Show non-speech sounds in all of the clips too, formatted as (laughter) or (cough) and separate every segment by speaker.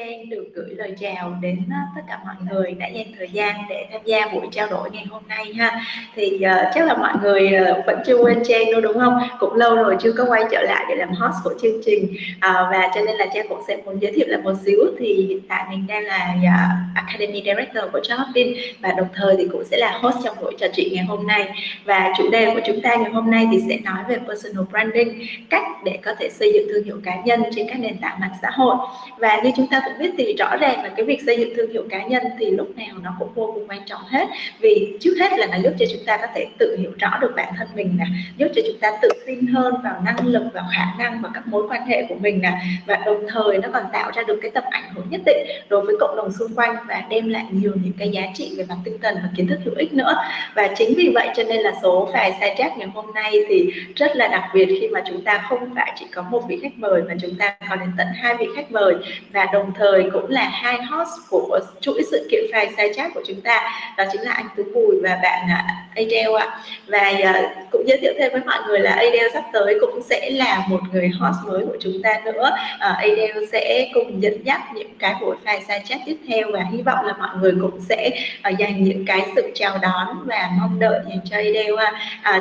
Speaker 1: Trang được gửi lời chào đến à, tất cả mọi người đã dành thời gian để tham gia buổi trao đổi ngày hôm nay ha. Thì uh, chắc là mọi người uh, vẫn chưa quên Trang đâu đúng không? Cũng lâu rồi chưa có quay trở lại để làm host của chương trình uh, và cho nên là Trang cũng sẽ muốn giới thiệu lại một xíu thì hiện tại mình đang là uh, Academy Director của Jobin và đồng thời thì cũng sẽ là host trong buổi trò chuyện ngày hôm nay. Và chủ đề của chúng ta ngày hôm nay thì sẽ nói về personal branding, cách để có thể xây dựng thương hiệu cá nhân trên các nền tảng mạng xã hội. Và như chúng ta cũng biết thì rõ ràng là cái việc xây dựng thương hiệu cá nhân thì lúc nào nó cũng vô cùng quan trọng hết. Vì trước hết là nó giúp cho chúng ta có thể tự hiểu rõ được bản thân mình nè, giúp cho chúng ta tự tin hơn vào năng lực, vào khả năng và các mối quan hệ của mình nè. Và đồng thời nó còn tạo ra được cái tầm ảnh hưởng nhất định đối với cộng đồng xung quanh và đem lại nhiều những cái giá trị về mặt tinh thần và kiến thức hữu ích nữa. Và chính vì vậy cho nên là số file sai chat ngày hôm nay thì rất là đặc biệt khi mà chúng ta không phải chỉ có một vị khách mời mà chúng ta còn đến tận hai vị khách mời. Và đồng thời cũng là hai host của chuỗi sự kiện file sai chat của chúng ta, đó chính là anh Tú Bùi và bạn à, Adele ạ. Và à, cũng giới thiệu thêm với mọi người là Adele sắp tới cũng sẽ là một người host mới của chúng ta nữa. À, Adele sẽ cùng dẫn dắt những cái buổi file sai chat tiếp theo và hy vọng là mọi người cũng sẽ uh, dành những cái sự chào đón và mong đợi dành cho Adele uh,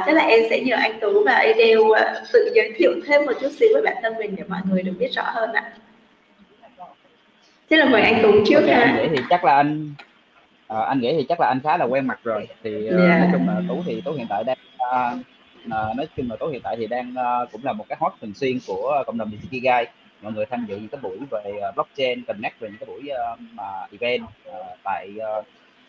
Speaker 1: chắc là em sẽ nhờ anh Tú và Adele uh, tự giới thiệu thêm một chút xíu với bản thân mình để mọi người được biết rõ hơn ạ Thế là mời anh Tú trước okay,
Speaker 2: ha. Anh nghĩ thì chắc là anh uh, anh nghĩ thì chắc là anh khá là quen mặt rồi. Thì uh, yeah. nói chung là Tú thì Tú hiện tại đang uh, uh, nói chung là Tú hiện tại thì đang uh, cũng là một cái hot thường xuyên của cộng đồng Digigai. Mọi người tham dự những cái buổi về uh, blockchain, connect về những cái buổi uh, mà event uh, tại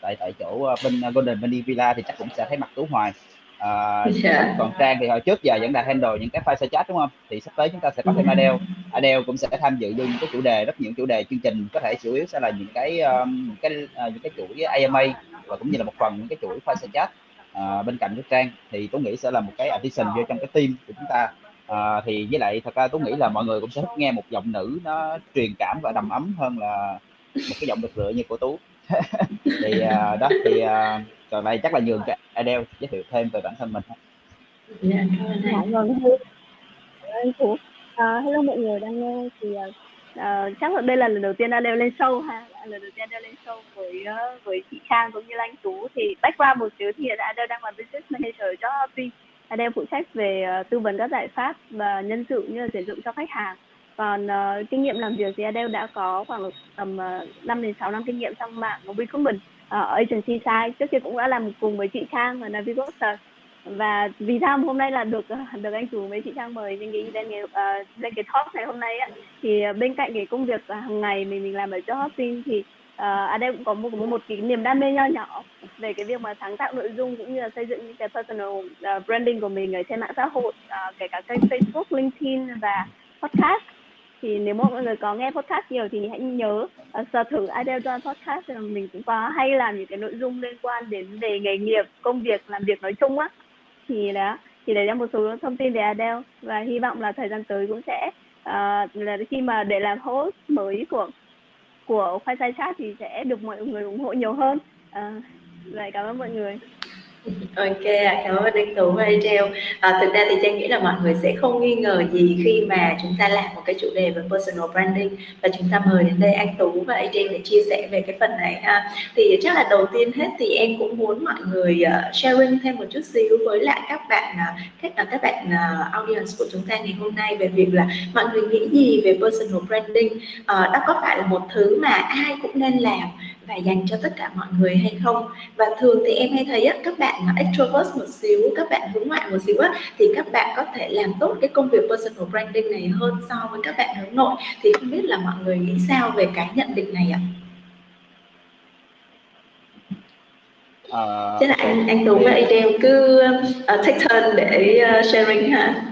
Speaker 2: tại tại chỗ bên Golden Valley Villa thì chắc cũng sẽ thấy mặt Tú hoài à, yeah. Dạ. còn trang thì hồi trước giờ vẫn là handle những cái file chat đúng không thì sắp tới chúng ta sẽ có thêm ừ. Adele Adele cũng sẽ tham dự vô những cái chủ đề rất nhiều chủ đề chương trình có thể chủ yếu sẽ là những cái um, những cái uh, những cái chuỗi AMA và cũng như là một phần những cái chuỗi file chat uh, bên cạnh của trang thì tôi nghĩ sẽ là một cái addition vô trong cái team của chúng ta à, thì với lại thật ra tôi nghĩ là mọi người cũng sẽ thích nghe một giọng nữ nó truyền cảm và đầm ấm hơn là một cái giọng được lựa như của tú. (laughs) Thì uh, đó thì uh, rồi đây chắc là nhường cho Adele giới thiệu thêm về bản thân mình.
Speaker 3: Dạ à, hello mọi người đang nghe thì uh, chắc là đây là lần đầu tiên Adele lên show ha. Lần đầu tiên Adele lên show với uh, với chị Trang cũng như là anh Tú. Thì background một xíu thì Adele đang là business manager cho Happy phụ trách về uh, tư vấn các giải pháp và nhân sự như là tuyển dụng cho khách hàng. Còn uh, kinh nghiệm làm việc thì Adele đã có khoảng tầm ờ, uh, 5 đến 6 năm kinh nghiệm trong mạng của recruitment ở agency side. Trước kia cũng đã làm cùng với chị Trang ở Navigator và vì sao hôm nay là được được anh chủ với chị Trang mời lên cái lên cái, uh, lên cái talk ngày hôm nay á thì bên cạnh cái công việc hàng ngày mình mình làm ở cho Hopin thì uh, ở đây cũng có một một cái niềm đam mê nho nhỏ về cái việc mà sáng tạo nội dung cũng như là xây dựng những cái personal uh, branding của mình ở trên mạng xã hội uh, kể cả kênh Facebook, LinkedIn và podcast. Thì nếu mọi người có nghe podcast nhiều thì hãy nhớ uh, search thử Idle John podcast là mình cũng có hay làm những cái nội dung liên quan đến về nghề nghiệp công việc làm việc nói chung á. Thì đó thì đấy là một số thông tin về Adele và hy vọng là thời gian tới cũng sẽ uh, là khi mà để làm host mới của của khoai tây chat thì sẽ được mọi người ủng hộ nhiều hơn. À, vậy cảm ơn mọi người.
Speaker 1: Ok, cảm ơn anh Tú và Angel. À, thực ra thì Trang nghĩ là mọi người sẽ không nghi ngờ gì khi mà chúng ta làm một cái chủ đề về personal branding và chúng ta mời đến đây anh Tú và Angel để chia sẻ về cái phần này ha. Thì chắc là đầu tiên hết thì em cũng muốn mọi người uh, sharing thêm một chút xíu với lại các bạn uh, các uh, các bạn uh, audience của chúng ta ngày hôm nay về việc là mọi người nghĩ gì về personal branding. Uh, đó có phải là một thứ mà ai cũng nên làm và dành cho tất cả mọi người hay không? Và thường thì em hay thấy á, các bạn mà extrovert một xíu các bạn hướng ngoại một xíu á, thì các bạn có thể làm tốt cái công việc personal branding này hơn so với các bạn hướng nội. Thì không biết là mọi người nghĩ sao về cái nhận định này ạ? Uh, Thế là anh anh Tú và Adele cứ uh, take turn để uh, sharing ha.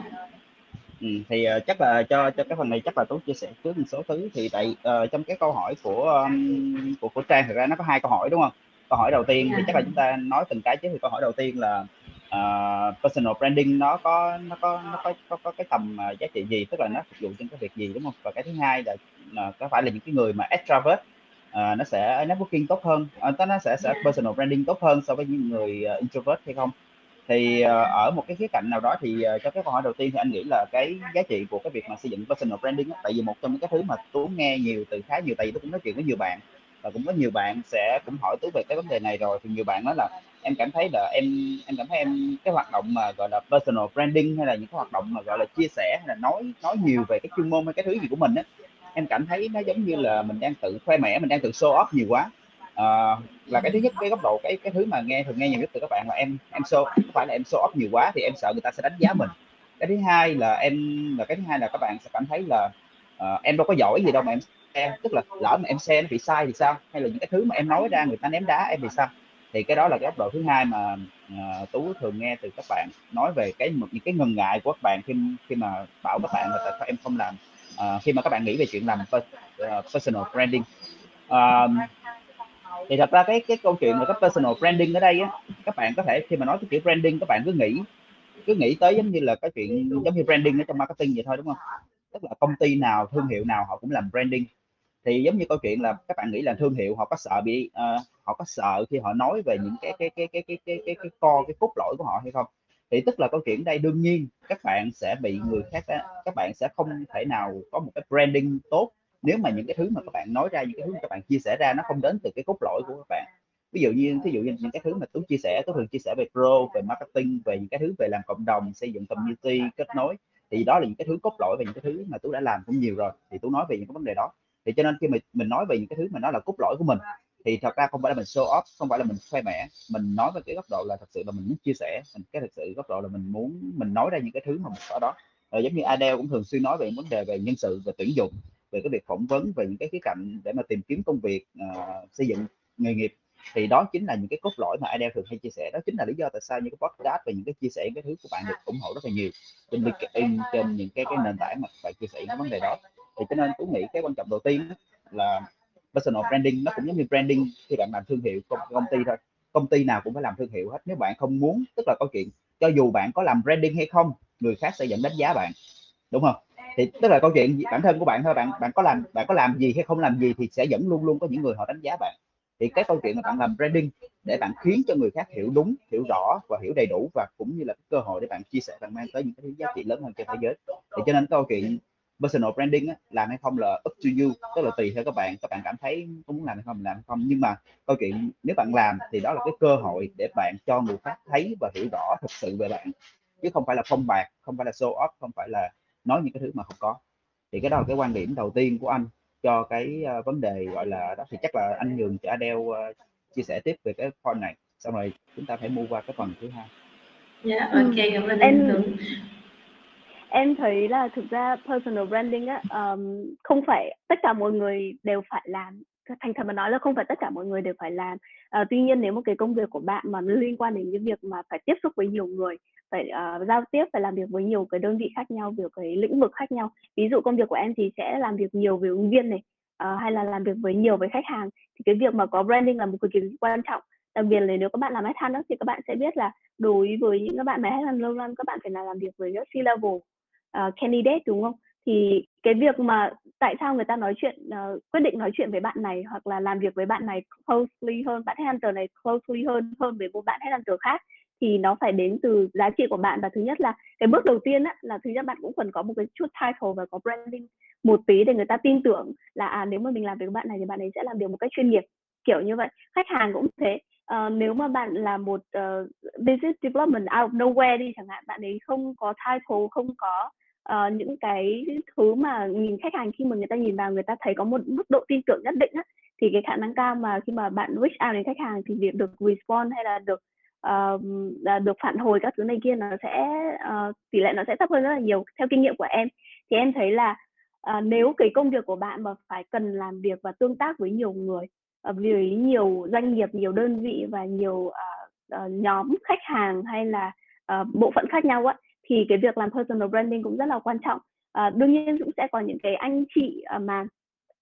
Speaker 2: Ừ, thì uh, chắc là cho cho cái phần này chắc là tú chia sẻ trước một số thứ. Thì tại uh, trong cái câu hỏi của um, của của trang thực ra nó có hai câu hỏi đúng không? Câu hỏi đầu tiên yeah. thì chắc là chúng ta nói từng cái chứ thì câu hỏi đầu tiên là uh, personal branding nó có nó có nó có có, có cái tầm uh, giá trị gì? Tức là nó phục vụ trên cái việc gì đúng không? Và cái thứ hai là uh, có phải là những cái người mà extravert uh, nó sẽ networking tốt hơn? Uh, nó sẽ sẽ personal branding tốt hơn so với những người uh, introvert hay không thì uh, ở một cái khía cạnh nào đó thì uh, cho cái câu hỏi đầu tiên thì anh nghĩ là cái giá trị của cái việc mà xây dựng personal branding đó tại vì một trong những cái thứ mà tú nghe nhiều từ khá nhiều tại vì tôi cũng nói chuyện với nhiều bạn và cũng có nhiều bạn sẽ cũng hỏi tú về cái vấn đề này rồi. Thì nhiều bạn nói là em cảm thấy là em em cảm thấy em cái hoạt động mà gọi là personal branding hay là những cái hoạt động mà gọi là chia sẻ hay là nói nói nhiều về cái chuyên môn hay cái thứ gì của mình á em cảm thấy nó giống như là mình đang tự khoe mẽ mình đang tự show off nhiều quá. À, là cái thứ nhất cái góc độ cái cái thứ mà nghe thường nghe nhiều nhất từ các bạn là em em show. Không phải là em show off nhiều quá thì em sợ người ta sẽ đánh giá mình. Cái thứ hai là em là cái thứ hai là các bạn sẽ cảm thấy là uh, em đâu có giỏi gì đâu mà em share. Tức là lỡ mà em xe nó bị sai thì sao? Hay là những cái thứ mà em nói ra người ta ném đá em thì sao? Thì cái đó là cái góc độ thứ hai mà uh, tú thường nghe từ các bạn nói về cái một những cái ngần ngại của các bạn khi khi mà bảo các bạn là tại sao em không làm uh, khi mà các bạn nghĩ về chuyện làm personal branding. Uh, thì thật ra cái cái câu chuyện là cái personal branding ở đây á các bạn có thể khi mà nói cái chữ branding các bạn cứ nghĩ cứ nghĩ tới giống như là cái chuyện giống như branding ở trong marketing vậy thôi đúng không? Tức là công ty nào thương hiệu nào họ cũng làm branding. Thì giống như câu chuyện là các bạn nghĩ là thương hiệu họ có sợ bị uh, họ có sợ khi họ nói về những cái cái cái cái cái cái cái cái co cái cốt lõi của họ hay không? Thì tức là câu chuyện đây đương nhiên các bạn sẽ bị người khác các bạn sẽ không thể nào có một cái branding tốt nếu mà những cái thứ mà các bạn nói ra, những cái thứ mà các bạn chia sẻ ra, nó không đến từ cái cốt lõi của các bạn. Ví dụ như ví dụ như những cái thứ mà tôi chia sẻ tôi thường chia sẻ về pro, về marketing, về những cái thứ về làm cộng đồng, xây dựng community, kết nối, thì đó là những cái thứ cốt lõi về những cái thứ mà tôi đã làm cũng nhiều rồi, thì tôi nói về những cái vấn đề đó. Thì cho nên khi mình mình nói về những cái thứ mà nó là cốt lõi của mình, thì thật ra không phải là mình show off, không phải là mình khoe mẽ. Mình nói về cái góc độ là thật sự là mình muốn chia sẻ, mình cái thật sự góc độ là mình muốn, mình nói ra những cái thứ mà mình có đó. Rồi giống như Adele cũng thường xuyên nói về vấn đề về nhân sự, về tuyển dụng về cái việc phỏng vấn về những cái khía cạnh để mà tìm kiếm công việc uh, xây dựng nghề nghiệp thì đó chính là những cái cốt lõi mà Adele thường hay chia sẻ. Đó chính là lý do tại sao những cái podcast và những cái chia sẻ những cái thứ của bạn được ủng hộ rất là nhiều trên LinkedIn trên những cái cái nền tảng mà bạn chia sẻ những cái vấn đề đó. Thì cho nên tôi nghĩ cái quan trọng đầu tiên là personal branding nó cũng giống như branding khi bạn làm thương hiệu công, công ty thôi. Công ty nào cũng phải làm thương hiệu hết. Nếu bạn không muốn tức là câu chuyện cho dù bạn có làm branding hay không người khác sẽ dẫn đánh giá bạn. Đúng không? Thì tức là câu chuyện bản thân của bạn thôi bạn bạn có làm bạn có làm gì hay không làm gì thì sẽ vẫn luôn luôn có những người họ đánh giá bạn. Thì cái câu chuyện là bạn làm branding để bạn khiến cho người khác hiểu đúng hiểu rõ và hiểu đầy đủ và cũng như là cái cơ hội để bạn chia sẻ bạn mang tới những cái giá trị lớn hơn cho thế giới. Thì cho nên câu chuyện personal branding á, làm hay không là up to you tức là tùy theo các bạn các bạn cảm thấy có muốn làm hay không làm hay không. Nhưng mà câu chuyện nếu bạn làm thì đó là cái cơ hội để bạn cho người khác thấy và hiểu rõ thực sự về bạn. Chứ không phải là phong bạc không phải là show off không phải là nói những cái thứ mà không có. Thì cái đó là cái quan điểm đầu tiên của anh cho cái uh, vấn đề gọi là đó. Thì chắc là anh nhường cho Adele uh, chia sẻ tiếp về cái point này. Xong rồi chúng ta phải mua qua cái phần thứ hai.
Speaker 1: Dạ yeah, ok cảm ơn
Speaker 3: em em thấy là thực ra personal branding á um, không phải tất cả mọi người đều phải làm thành thật mà nói là không phải tất cả mọi người đều phải làm. À, tuy nhiên nếu một cái công việc của bạn mà liên quan đến cái việc mà phải tiếp xúc với nhiều người phải uh, giao tiếp phải làm việc với nhiều cái đơn vị khác nhau việc cái lĩnh vực khác nhau ví dụ công việc của em thì sẽ làm việc nhiều với ứng viên này uh, hay là làm việc với nhiều với khách hàng thì cái việc mà có branding là một cực kỳ quan trọng. Đặc biệt là nếu các bạn làm headhunter thì các bạn sẽ biết là đối với những các bạn mà headhunt lâu năm các bạn phải là làm việc với C level uh, candidate đúng không? Thì cái việc mà tại sao người ta nói chuyện uh, quyết định nói chuyện với bạn này hoặc là làm việc với bạn này closely hơn bạn headhunter này closely hơn hơn với một bạn headhunter khác thì nó phải đến từ giá trị của bạn. Và thứ nhất là cái bước đầu tiên á, là thứ nhất bạn cũng cần có một cái chút title và có branding một tí để người ta tin tưởng là à nếu mà mình làm việc với bạn này thì bạn ấy sẽ làm việc một cách chuyên nghiệp kiểu như vậy. Khách hàng cũng thế. Uh, nếu mà bạn là một uh, business development out of nowhere đi chẳng hạn bạn ấy không có title không có uh, những cái thứ mà nhìn khách hàng khi mà người ta nhìn vào người ta thấy có một mức độ tin tưởng nhất định á thì cái khả năng cao mà khi mà bạn reach out đến khách hàng thì việc được respond hay là được uh, được phản hồi các thứ này kia nó sẽ uh, tỷ lệ nó sẽ thấp hơn rất là nhiều theo kinh nghiệm của em. Thì em thấy là uh, nếu cái công việc của bạn mà phải cần làm việc và tương tác với nhiều người uh, với nhiều doanh nghiệp nhiều đơn vị và nhiều uh, uh, nhóm khách hàng hay là uh, bộ phận khác nhau á thì cái việc làm personal branding cũng rất là quan trọng. À, đương nhiên cũng sẽ có những cái anh chị à, mà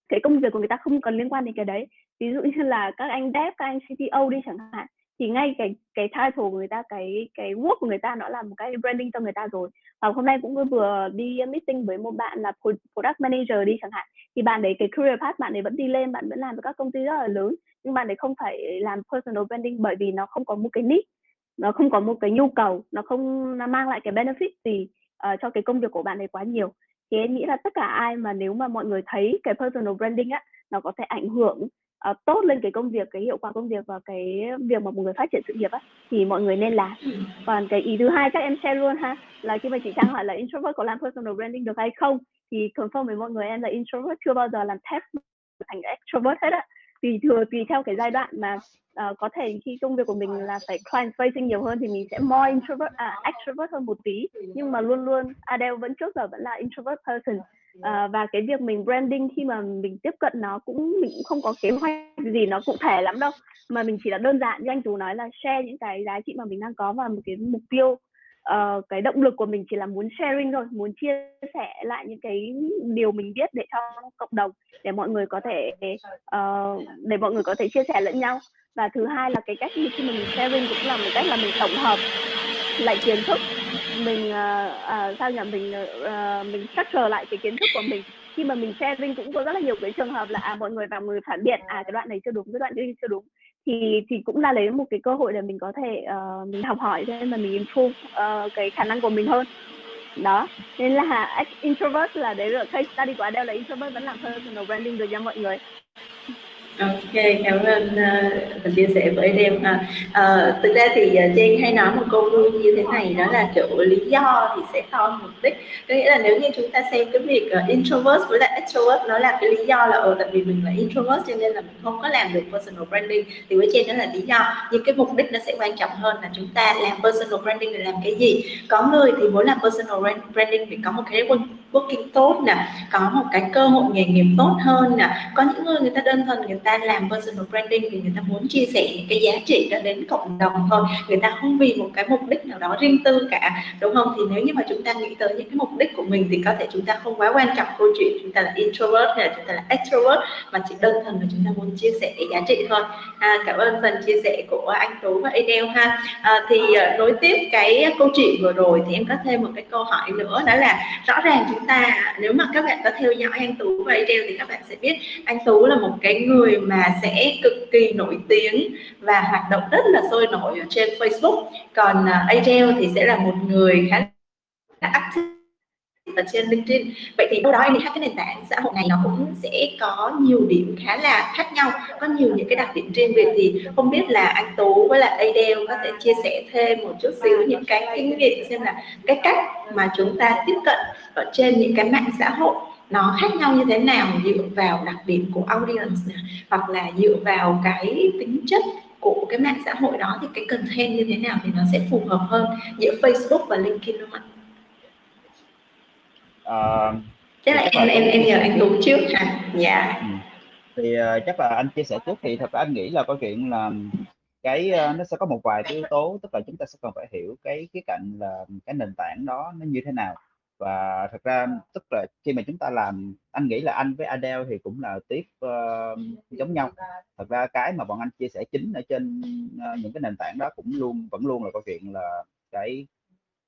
Speaker 3: cái công việc của người ta không còn liên quan đến cái đấy. Ví dụ như là các anh dev các anh CTO đi chẳng hạn thì ngay cái cái title của người ta cái cái work của người ta nó là một cái branding cho người ta rồi. Và hôm nay cũng vừa đi meeting với một bạn là product manager đi chẳng hạn thì bạn đấy cái career path bạn ấy vẫn đi lên bạn vẫn làm với các công ty rất là lớn nhưng bạn ấy không phải làm personal branding bởi vì nó không có một cái niche nó không có một cái nhu cầu nó không nó mang lại cái benefit gì uh, cho cái công việc của bạn ấy quá nhiều. Thì em nghĩ là tất cả ai mà nếu mà mọi người thấy cái personal branding á nó có thể ảnh hưởng uh, tốt lên cái công việc cái hiệu quả công việc và cái việc mà mọi người phát triển sự nghiệp á thì mọi người nên làm. Còn cái ý thứ hai chắc em share luôn ha là khi mà chị trang hỏi là introvert có làm personal branding được hay không thì confirm với mọi người em là introvert chưa bao giờ làm test thành extrovert hết á tùy thừa tùy theo cái giai đoạn mà uh, có thể khi công việc của mình là phải client facing nhiều hơn thì mình sẽ more introvert à, extrovert hơn một tí. Nhưng mà luôn luôn Adele vẫn trước giờ vẫn là introvert person. Uh, và cái việc mình branding khi mà mình tiếp cận nó cũng mình cũng không có kế hoạch gì nó cụ thể lắm đâu. Mà mình chỉ là đơn giản như anh tú nói là share những cái giá trị mà mình đang có và một cái mục tiêu uh, cái động lực của mình chỉ là muốn sharing thôi muốn chia sẻ lại những cái điều mình biết để cho cộng đồng để mọi người có thể uh, để mọi người có thể chia sẻ lẫn nhau. Và thứ hai là cái cách khi mình sharing cũng là một cách là mình tổng hợp lại kiến thức mình uh, uh, sao nhỉ? Mình uh, mình structure lại cái kiến thức của mình. Khi mà mình sharing cũng có rất là nhiều cái trường hợp là à mọi người vào người phản biện à cái đoạn này chưa đúng cái đoạn kia chưa đúng thì thì cũng là lấy một cái cơ hội để mình có thể uh, mình học hỏi thêm mà mình improve uh, cái khả năng của mình hơn. Đó. Nên là introvert là đấy rồi. Case study của Adele là introvert vẫn làm personal branding được cho mọi người.
Speaker 1: Ok, cảm ơn uh, chia sẻ với em. À, uh, thực ra thì uh, Trang hay nói một câu vui như thế này đó là kiểu lý do thì sẽ to mục đích. Có nghĩa là nếu như chúng ta xem cái việc uh, introvert với lại extrovert nó là cái lý do là ở tại vì mình là introvert cho nên là mình không có làm được personal branding thì với Trang đó là lý do. Nhưng cái mục đích nó sẽ quan trọng hơn là chúng ta làm personal branding để làm cái gì. Có người thì muốn làm personal branding vì có một cái working tốt nè, có một cái cơ hội nghề nghiệp tốt hơn nè. Có những người người ta đơn thuần người ta làm personal branding thì người ta muốn chia sẻ những cái giá trị đó đến cộng đồng thôi. Người ta không vì một cái mục đích nào đó riêng tư cả đúng không? Thì nếu như mà chúng ta nghĩ tới những cái mục đích của mình thì có thể chúng ta không quá quan trọng câu chuyện chúng ta là introvert hay là chúng ta là extrovert mà chỉ đơn thuần là chúng ta muốn chia sẻ cái giá trị thôi. À, cảm ơn phần chia sẻ của anh Tú và Adele ha. À, thì à, nối tiếp cái câu chuyện vừa rồi thì em có thêm một cái câu hỏi nữa đó là rõ ràng chúng ta, nếu mà các bạn có theo dõi anh Tú và Adele thì các bạn sẽ biết anh Tú là một cái người mà sẽ cực kỳ nổi tiếng và hoạt động rất là sôi nổi ở trên Facebook. Còn à, Adele thì sẽ là một người khá là active ở trên LinkedIn. Vậy thì đâu đó em đi hai cái nền tảng xã hội này nó cũng sẽ có nhiều điểm khá là khác nhau, có nhiều những cái đặc điểm riêng biệt. Thì không biết là anh Tú với lại Adele có thể chia sẻ thêm một chút xíu những cái kinh nghiệm xem là cái cách mà chúng ta tiếp cận ở trên những cái mạng xã hội nó khác nhau như thế nào dựa vào đặc điểm của audience này, hoặc là dựa vào cái tính chất của cái mạng xã hội đó thì cái content như thế nào thì nó sẽ phù hợp hơn giữa Facebook và LinkedIn đúng không ạ? Uh, chắc là em em em nhờ anh Tú trước hả? Dạ. Ừ.
Speaker 2: Thì uh, chắc là anh chia sẻ trước thì thật ra anh nghĩ là câu chuyện là cái uh, nó sẽ có một vài yếu tố tức là chúng ta sẽ cần phải hiểu cái cái cạnh là cái nền tảng đó nó như thế nào và thật ra tức là khi mà chúng ta làm anh nghĩ là anh với Adele thì cũng là tiếp uh, giống nhau. Thật ra cái mà bọn anh chia sẻ chính ở trên uh, những cái nền tảng đó cũng luôn vẫn luôn là câu chuyện là cái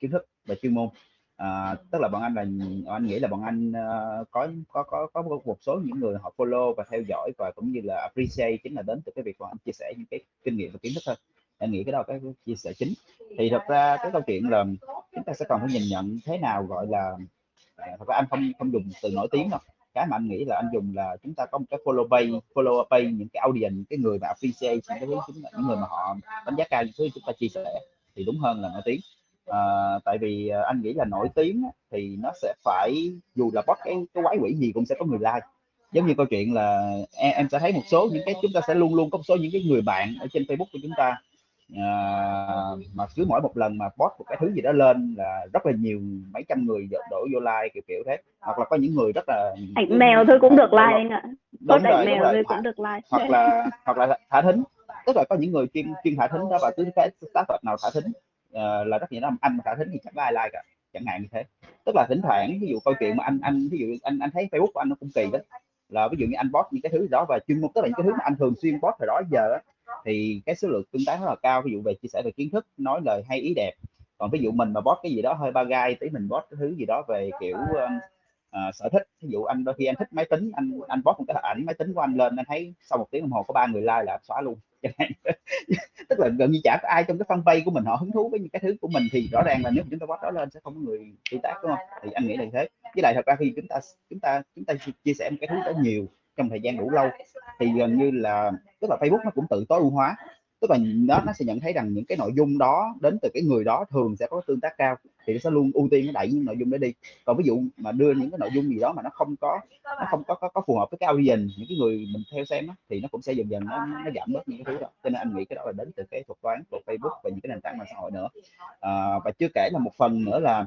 Speaker 2: kiến thức và chuyên môn. À, tức là bọn anh là anh nghĩ là bọn anh uh, có có có có một số những người họ follow và theo dõi và cũng như là appreciate chính là đến từ cái việc bọn anh chia sẻ những cái kinh nghiệm và kiến thức thôi anh nghĩ cái đó cái chia sẻ chính. Thì thật ra cái câu chuyện là chúng ta sẽ còn phải nhìn nhận thế nào gọi là à, thật ra anh không không dùng từ nổi tiếng đâu. Cái mà anh nghĩ là anh dùng là chúng ta có một cái follow page follow page những cái audience những cái người mà appreciate những cái thứ chúng những người mà họ đánh giá cao những thứ chúng ta chia sẻ thì đúng hơn là nổi tiếng. À, tại vì à, anh nghĩ là nổi tiếng thì nó sẽ phải dù là post cái cái quái quỷ gì cũng sẽ có người like. Giống như câu chuyện là em, em sẽ thấy một số những cái chúng ta sẽ luôn luôn có một số những cái người bạn ở trên Facebook của chúng ta à, mà cứ mỗi một lần mà post một cái thứ gì đó lên là rất là nhiều mấy trăm người đổ vô like kiểu kiểu thế. Hoặc là có những người rất là
Speaker 3: ảnh mèo thôi cũng được like anh ạ. Đúng rồi, mèo thôi cũng được like.
Speaker 2: hoặc là (laughs) hoặc là thả thính. Tức là có những người chuyên chuyên thả thính đó và cứ cái startup nào thả thính uh, là rất nhiều lắm anh thả thính thì chẳng ai like cả chẳng hạn như thế. Tức là thỉnh thoảng ví dụ câu chuyện mà anh anh ví dụ anh anh thấy facebook của anh nó cũng kỳ đó. Là ví dụ như anh post những cái thứ đó và chuyên môn tức là những cái thứ mà anh thường xuyên post thời đó giờ thì cái số lượng tương tác rất là cao ví dụ về chia sẻ về kiến thức nói lời hay ý đẹp. Còn ví dụ mình mà post cái gì đó hơi ba gai tí mình post cái thứ gì đó về kiểu uh, sở thích. Ví dụ anh đôi khi anh thích máy tính anh anh post một cái ảnh máy tính của anh lên anh thấy sau một tiếng đồng hồ có ba người like là xóa luôn. (laughs) (laughs) Tức là gần như chả có ai trong cái fanpage của mình họ hứng thú với những cái thứ của mình thì rõ ràng là nếu chúng ta post đó lên sẽ không có người tương tác đúng không? Thì anh nghĩ là như thế. Với lại thật ra khi chúng ta chúng ta chúng ta chia sẻ một cái thứ đó nhiều trong thời gian đủ lâu thì gần như là tức là Facebook nó cũng tự tối ưu hóa. Tức là nó nó sẽ nhận thấy rằng những cái nội dung đó đến từ cái người đó thường sẽ có tương tác cao thì nó sẽ luôn ưu tiên nó đẩy những nội dung đó đi. Còn ví dụ mà đưa những cái nội dung gì đó mà nó không có nó không có có, có phù hợp với cái audience những cái người mình theo xem đó, thì nó cũng sẽ dần dần nó, nó giảm bớt những cái thứ đó. Cho nên anh nghĩ cái đó là đến từ cái thuật toán của Facebook và những cái nền tảng mạng xã hội nữa. À, và chưa kể là một phần nữa là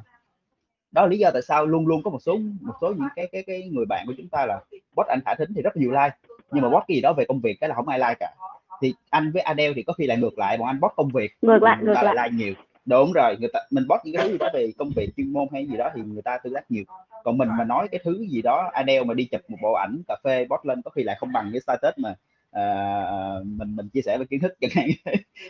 Speaker 2: đó là lý do tại sao luôn luôn có một số một số những cái cái cái người bạn của chúng ta là bot anh thả thính thì rất nhiều like. Nhưng mà bot cái gì đó về công việc cái là không ai like cả. Thì anh với Adele thì có khi lại ngược lại bọn anh bot công việc.
Speaker 3: Ngược lại ngược lại
Speaker 2: like nhiều. Đúng rồi người ta mình bot những cái thứ gì đó về công việc chuyên môn hay gì đó thì người ta tương tác nhiều. Còn mình mà nói cái thứ gì đó Adele mà đi chụp một bộ ảnh cà phê bot lên có khi lại không bằng cái status mà uh, mình mình chia sẻ về kiến thức chẳng hạn.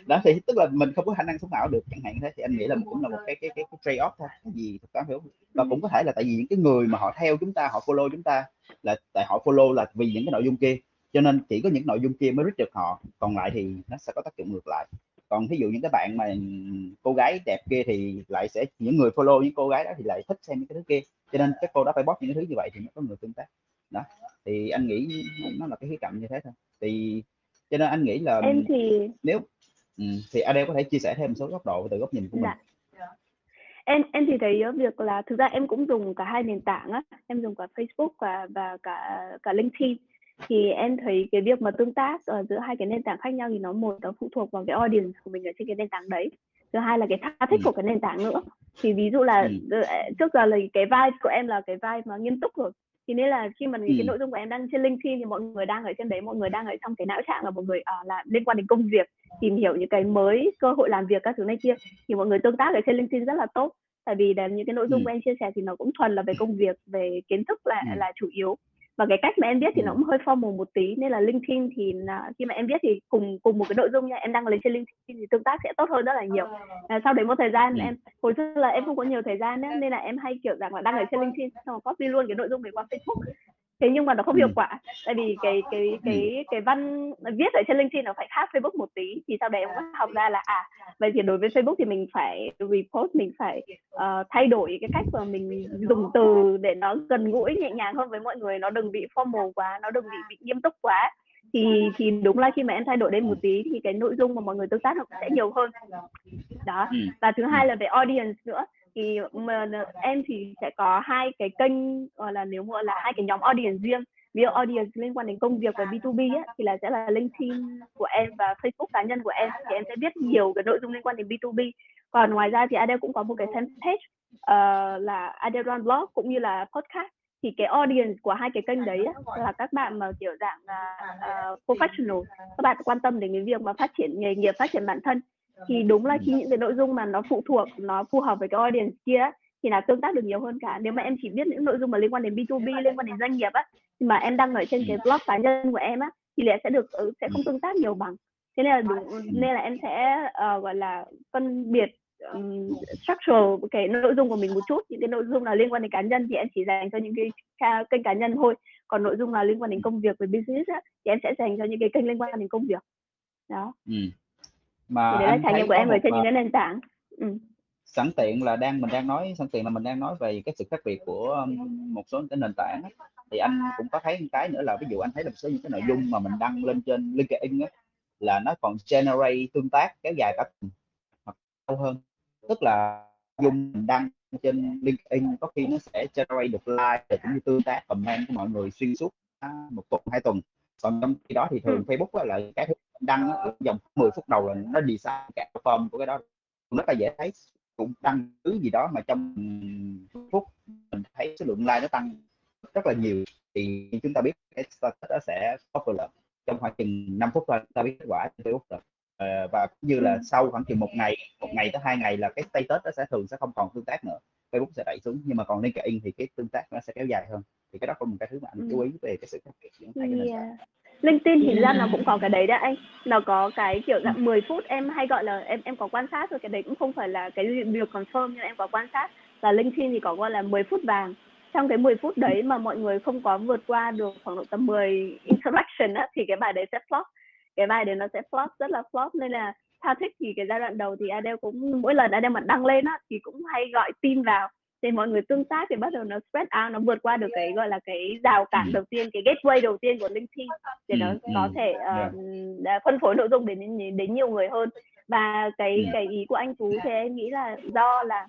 Speaker 2: Đó thì tức là mình không có khả năng sống ảo được chẳng hạn thế thì anh nghĩ là cũng là một cái cái cái, cái trade off thôi. Cái gì thực toán hiểu và cũng có thể là tại vì những cái người mà họ theo chúng ta họ follow chúng ta là tại họ follow là vì những cái nội dung kia. Cho nên chỉ có những nội dung kia mới reach được họ còn lại thì nó sẽ có tác dụng ngược lại. Còn ví dụ những cái bạn mà cô gái đẹp kia thì lại sẽ những người follow những cô gái đó thì lại thích xem những cái thứ kia. Cho nên các cô đó phải bóp những cái thứ như vậy thì nó có người tương tác đó thì anh nghĩ nó là cái khía cạnh như thế thôi. Thì cho nên anh nghĩ là
Speaker 3: em thì
Speaker 2: nếu ừ, thì Adele có thể chia sẻ thêm một số góc độ từ góc nhìn của mình.
Speaker 3: Dạ. em em thì thấy việc là thực ra em cũng dùng cả hai nền tảng á. Em dùng cả Facebook và và cả cả LinkedIn. Thì em thấy cái việc mà tương tác ở giữa hai cái nền tảng khác nhau thì nó một nó phụ thuộc vào cái audience của mình ở trên cái nền tảng đấy. Thứ hai là cái thà thích ừ. của cái nền tảng nữa. Thì ví dụ là ừ. trước giờ là cái vibe của em là cái vibe mà nghiêm túc rồi thì nên là khi mà ừ. cái nội dung của em đang trên LinkedIn thì mọi người đang ở trên đấy mọi người đang ở trong cái não trạng là mọi người uh, là liên quan đến công việc tìm hiểu những cái mới cơ hội làm việc các thứ này kia thì mọi người tương tác ở trên LinkedIn rất là tốt tại vì là những cái nội dung ừ. của em chia sẻ thì nó cũng thuần là về công việc về kiến thức là ừ. là chủ yếu và cái cách mà em viết thì nó cũng hơi formal một tí nên là LinkedIn thì là, khi mà em viết thì cùng cùng một cái nội dung nha em đăng lên trên LinkedIn thì tương tác sẽ tốt hơn rất là nhiều. À, sau đấy một thời gian em hồi xưa là em không có nhiều thời gian nữa, nên là em hay kiểu rằng là đăng ở trên LinkedIn xong rồi copy luôn cái nội dung về qua Facebook thế nhưng mà nó không hiệu ừ. quả. Tại vì cái cái ừ. cái cái văn viết ở trên LinkedIn nó phải khác Facebook một tí. Thì sau đấy em có học ra là à vậy thì đối với Facebook thì mình phải repost mình phải uh, thay đổi cái cách mà mình dùng từ để nó gần gũi nhẹ nhàng hơn với mọi người. Nó đừng bị formal quá nó đừng bị bị nghiêm túc quá. Thì thì đúng là khi mà em thay đổi đến một tí thì cái nội dung mà mọi người tương tác nó cũng sẽ nhiều hơn. Đó. Ừ. và thứ hai là về audience nữa thì mà em thì sẽ có hai cái kênh gọi là nếu gọi là hai cái nhóm audience riêng. Ví dụ audience liên quan đến công việc và B2B ấy, thì là sẽ là LinkedIn của em và Facebook cá nhân của em thì em sẽ viết nhiều cái nội dung liên quan đến B2B còn ngoài ra thì Adele cũng có một cái fanpage uh, là Adele Run Blog cũng như là podcast. Thì cái audience của hai cái kênh đấy là các bạn mà kiểu dạng uh, professional các bạn quan tâm đến cái việc mà phát triển nghề nghiệp phát triển bản thân thì đúng là khi những cái nội dung mà nó phụ thuộc nó phù hợp với cái audience kia thì là tương tác được nhiều hơn cả. Nếu mà em chỉ viết những nội dung mà liên quan đến B2B liên quan đến doanh nghiệp á thì mà em đăng ở trên cái blog cá nhân của em á thì lẽ sẽ được ừ, sẽ không tương tác nhiều bằng. Thế nên là đúng nên là em sẽ uh, gọi là phân biệt um, structure cái nội dung của mình một chút những cái nội dung nào liên quan đến cá nhân thì em chỉ dành cho những cái kênh cá nhân thôi. Còn nội dung nào liên quan đến công việc với business á, thì em sẽ dành cho những cái kênh liên quan đến công việc. Đó. Ừ mà thì đấy là trải nghiệm của em ở trên những cái nền tảng ừ.
Speaker 2: sẵn tiện là đang mình đang nói sẵn tiện là mình đang nói về cái sự khác biệt của um, một số cái nền tảng thì anh cũng có thấy một cái nữa là ví dụ anh thấy một số những cái nội dung mà mình đăng lên trên LinkedIn á, là nó còn generate tương tác kéo dài cả hoặc lâu hơn tức là dùng mình đăng trên LinkedIn có khi nó sẽ generate được like cũng như tương tác comment của mọi người xuyên suốt một tuần hai tuần còn trong khi đó thì thường ừ. Facebook là cái thứ đăng đó, dòng 10 phút đầu là nó đi xa cả form của cái đó. Rất là dễ thấy cũng đăng thứ gì đó mà trong phút mình thấy số lượng like nó tăng rất là nhiều. Thì chúng ta biết cái status đó sẽ popular trong khoảng chừng 5 phút thôi ta biết kết quả trên Facebook rồi. À, và cũng như là ừ. sau khoảng chừng một ngày một ngày tới hai ngày là cái status nó sẽ thường sẽ không còn tương tác nữa. Facebook sẽ đẩy xuống nhưng mà còn LinkedIn thì cái tương tác nó sẽ kéo dài hơn. Thì cái đó cũng một cái thứ mà anh chú ý về cái sự khác biệt giữa hai cái nền tảng
Speaker 3: LinkedIn thì ra nó cũng có cái đấy đấy anh. Nó có cái kiểu dạng 10 phút em hay gọi là em em có quan sát rồi cái đấy cũng không phải là cái việc confirm nhưng em có quan sát. Là LinkedIn thì có gọi là 10 phút vàng. Trong cái 10 phút đấy mà mọi người không có vượt qua được khoảng độ tầm 10 interaction á, thì cái bài đấy sẽ flop. Cái bài đấy nó sẽ flop rất là flop. Nên là thao thích thì cái giai đoạn đầu thì Adele cũng mỗi lần Adele mà đăng lên á thì cũng hay gọi tin vào thì mọi người tương tác thì bắt đầu nó spread out nó vượt qua được cái gọi là cái rào cản ừ. đầu tiên cái gateway đầu tiên của LinkedIn để nó ừ. có ừ. thể uh, yeah. phân phối nội dung đến đến nhiều người hơn và cái yeah. cái ý của anh Tú thì em nghĩ là do là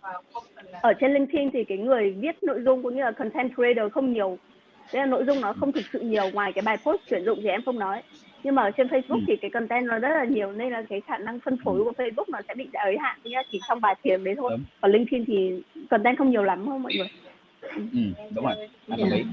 Speaker 3: ở trên LinkedIn thì cái người viết nội dung cũng như là content creator không nhiều thế là nội dung nó không thực sự nhiều ngoài cái bài post tuyển dụng thì em không nói nhưng mà ở trên Facebook ừ. thì cái content nó rất là nhiều nên là cái khả năng phân phối ừ. của Facebook nó sẽ bị giới hạn như chỉ trong bài thiền đấy thôi đúng. còn LinkedIn thì content không nhiều lắm không mọi người
Speaker 2: ừ, đúng rồi anh đồng ý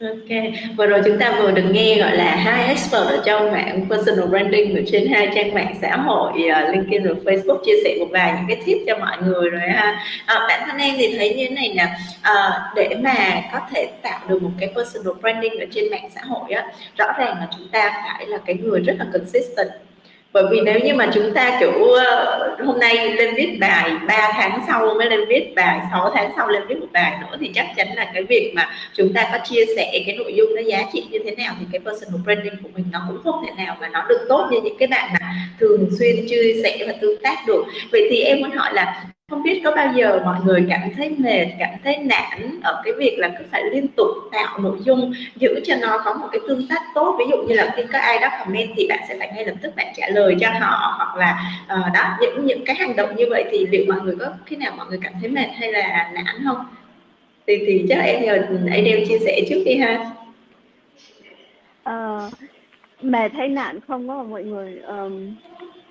Speaker 1: Ok, vừa rồi chúng ta vừa được nghe gọi là hai expert ở trong mạng personal branding ở trên hai trang mạng xã hội uh, LinkedIn và Facebook chia sẻ một vài những cái tip cho mọi người rồi ha. À, bản thân em thì thấy như thế này nè, à, để mà có thể tạo được một cái personal branding ở trên mạng xã hội á, rõ ràng là chúng ta phải là cái người rất là consistent bởi vì nếu như mà chúng ta, kiểu ờ, hôm nay lên viết bài 3 tháng sau mới lên viết bài 6 tháng sau lên viết một bài nữa, thì chắc chắn là cái việc mà chúng ta có chia sẻ cái nội dung nó giá trị như thế nào thì cái personal branding của mình nó cũng không thể nào mà nó được tốt như những cái bạn mà thường xuyên chia sẻ và tương tác được. Vậy thì em muốn hỏi là không biết có bao giờ mọi người cảm thấy mệt cảm thấy nản ở cái việc là cứ phải liên tục tạo nội dung giữ cho nó có một cái tương tác tốt? Ví dụ như là khi có ai đó comment thì bạn sẽ phải ngay lập tức bạn trả lời cho họ hoặc là uh, đó những những cái hành động như vậy thì liệu mọi người có khi nào mọi người cảm thấy mệt hay là nản không? Thì thì chắc em nhờ anh đeo chia sẻ trước đi ha.
Speaker 3: Uh, mệt hay nản không có mọi người? Um,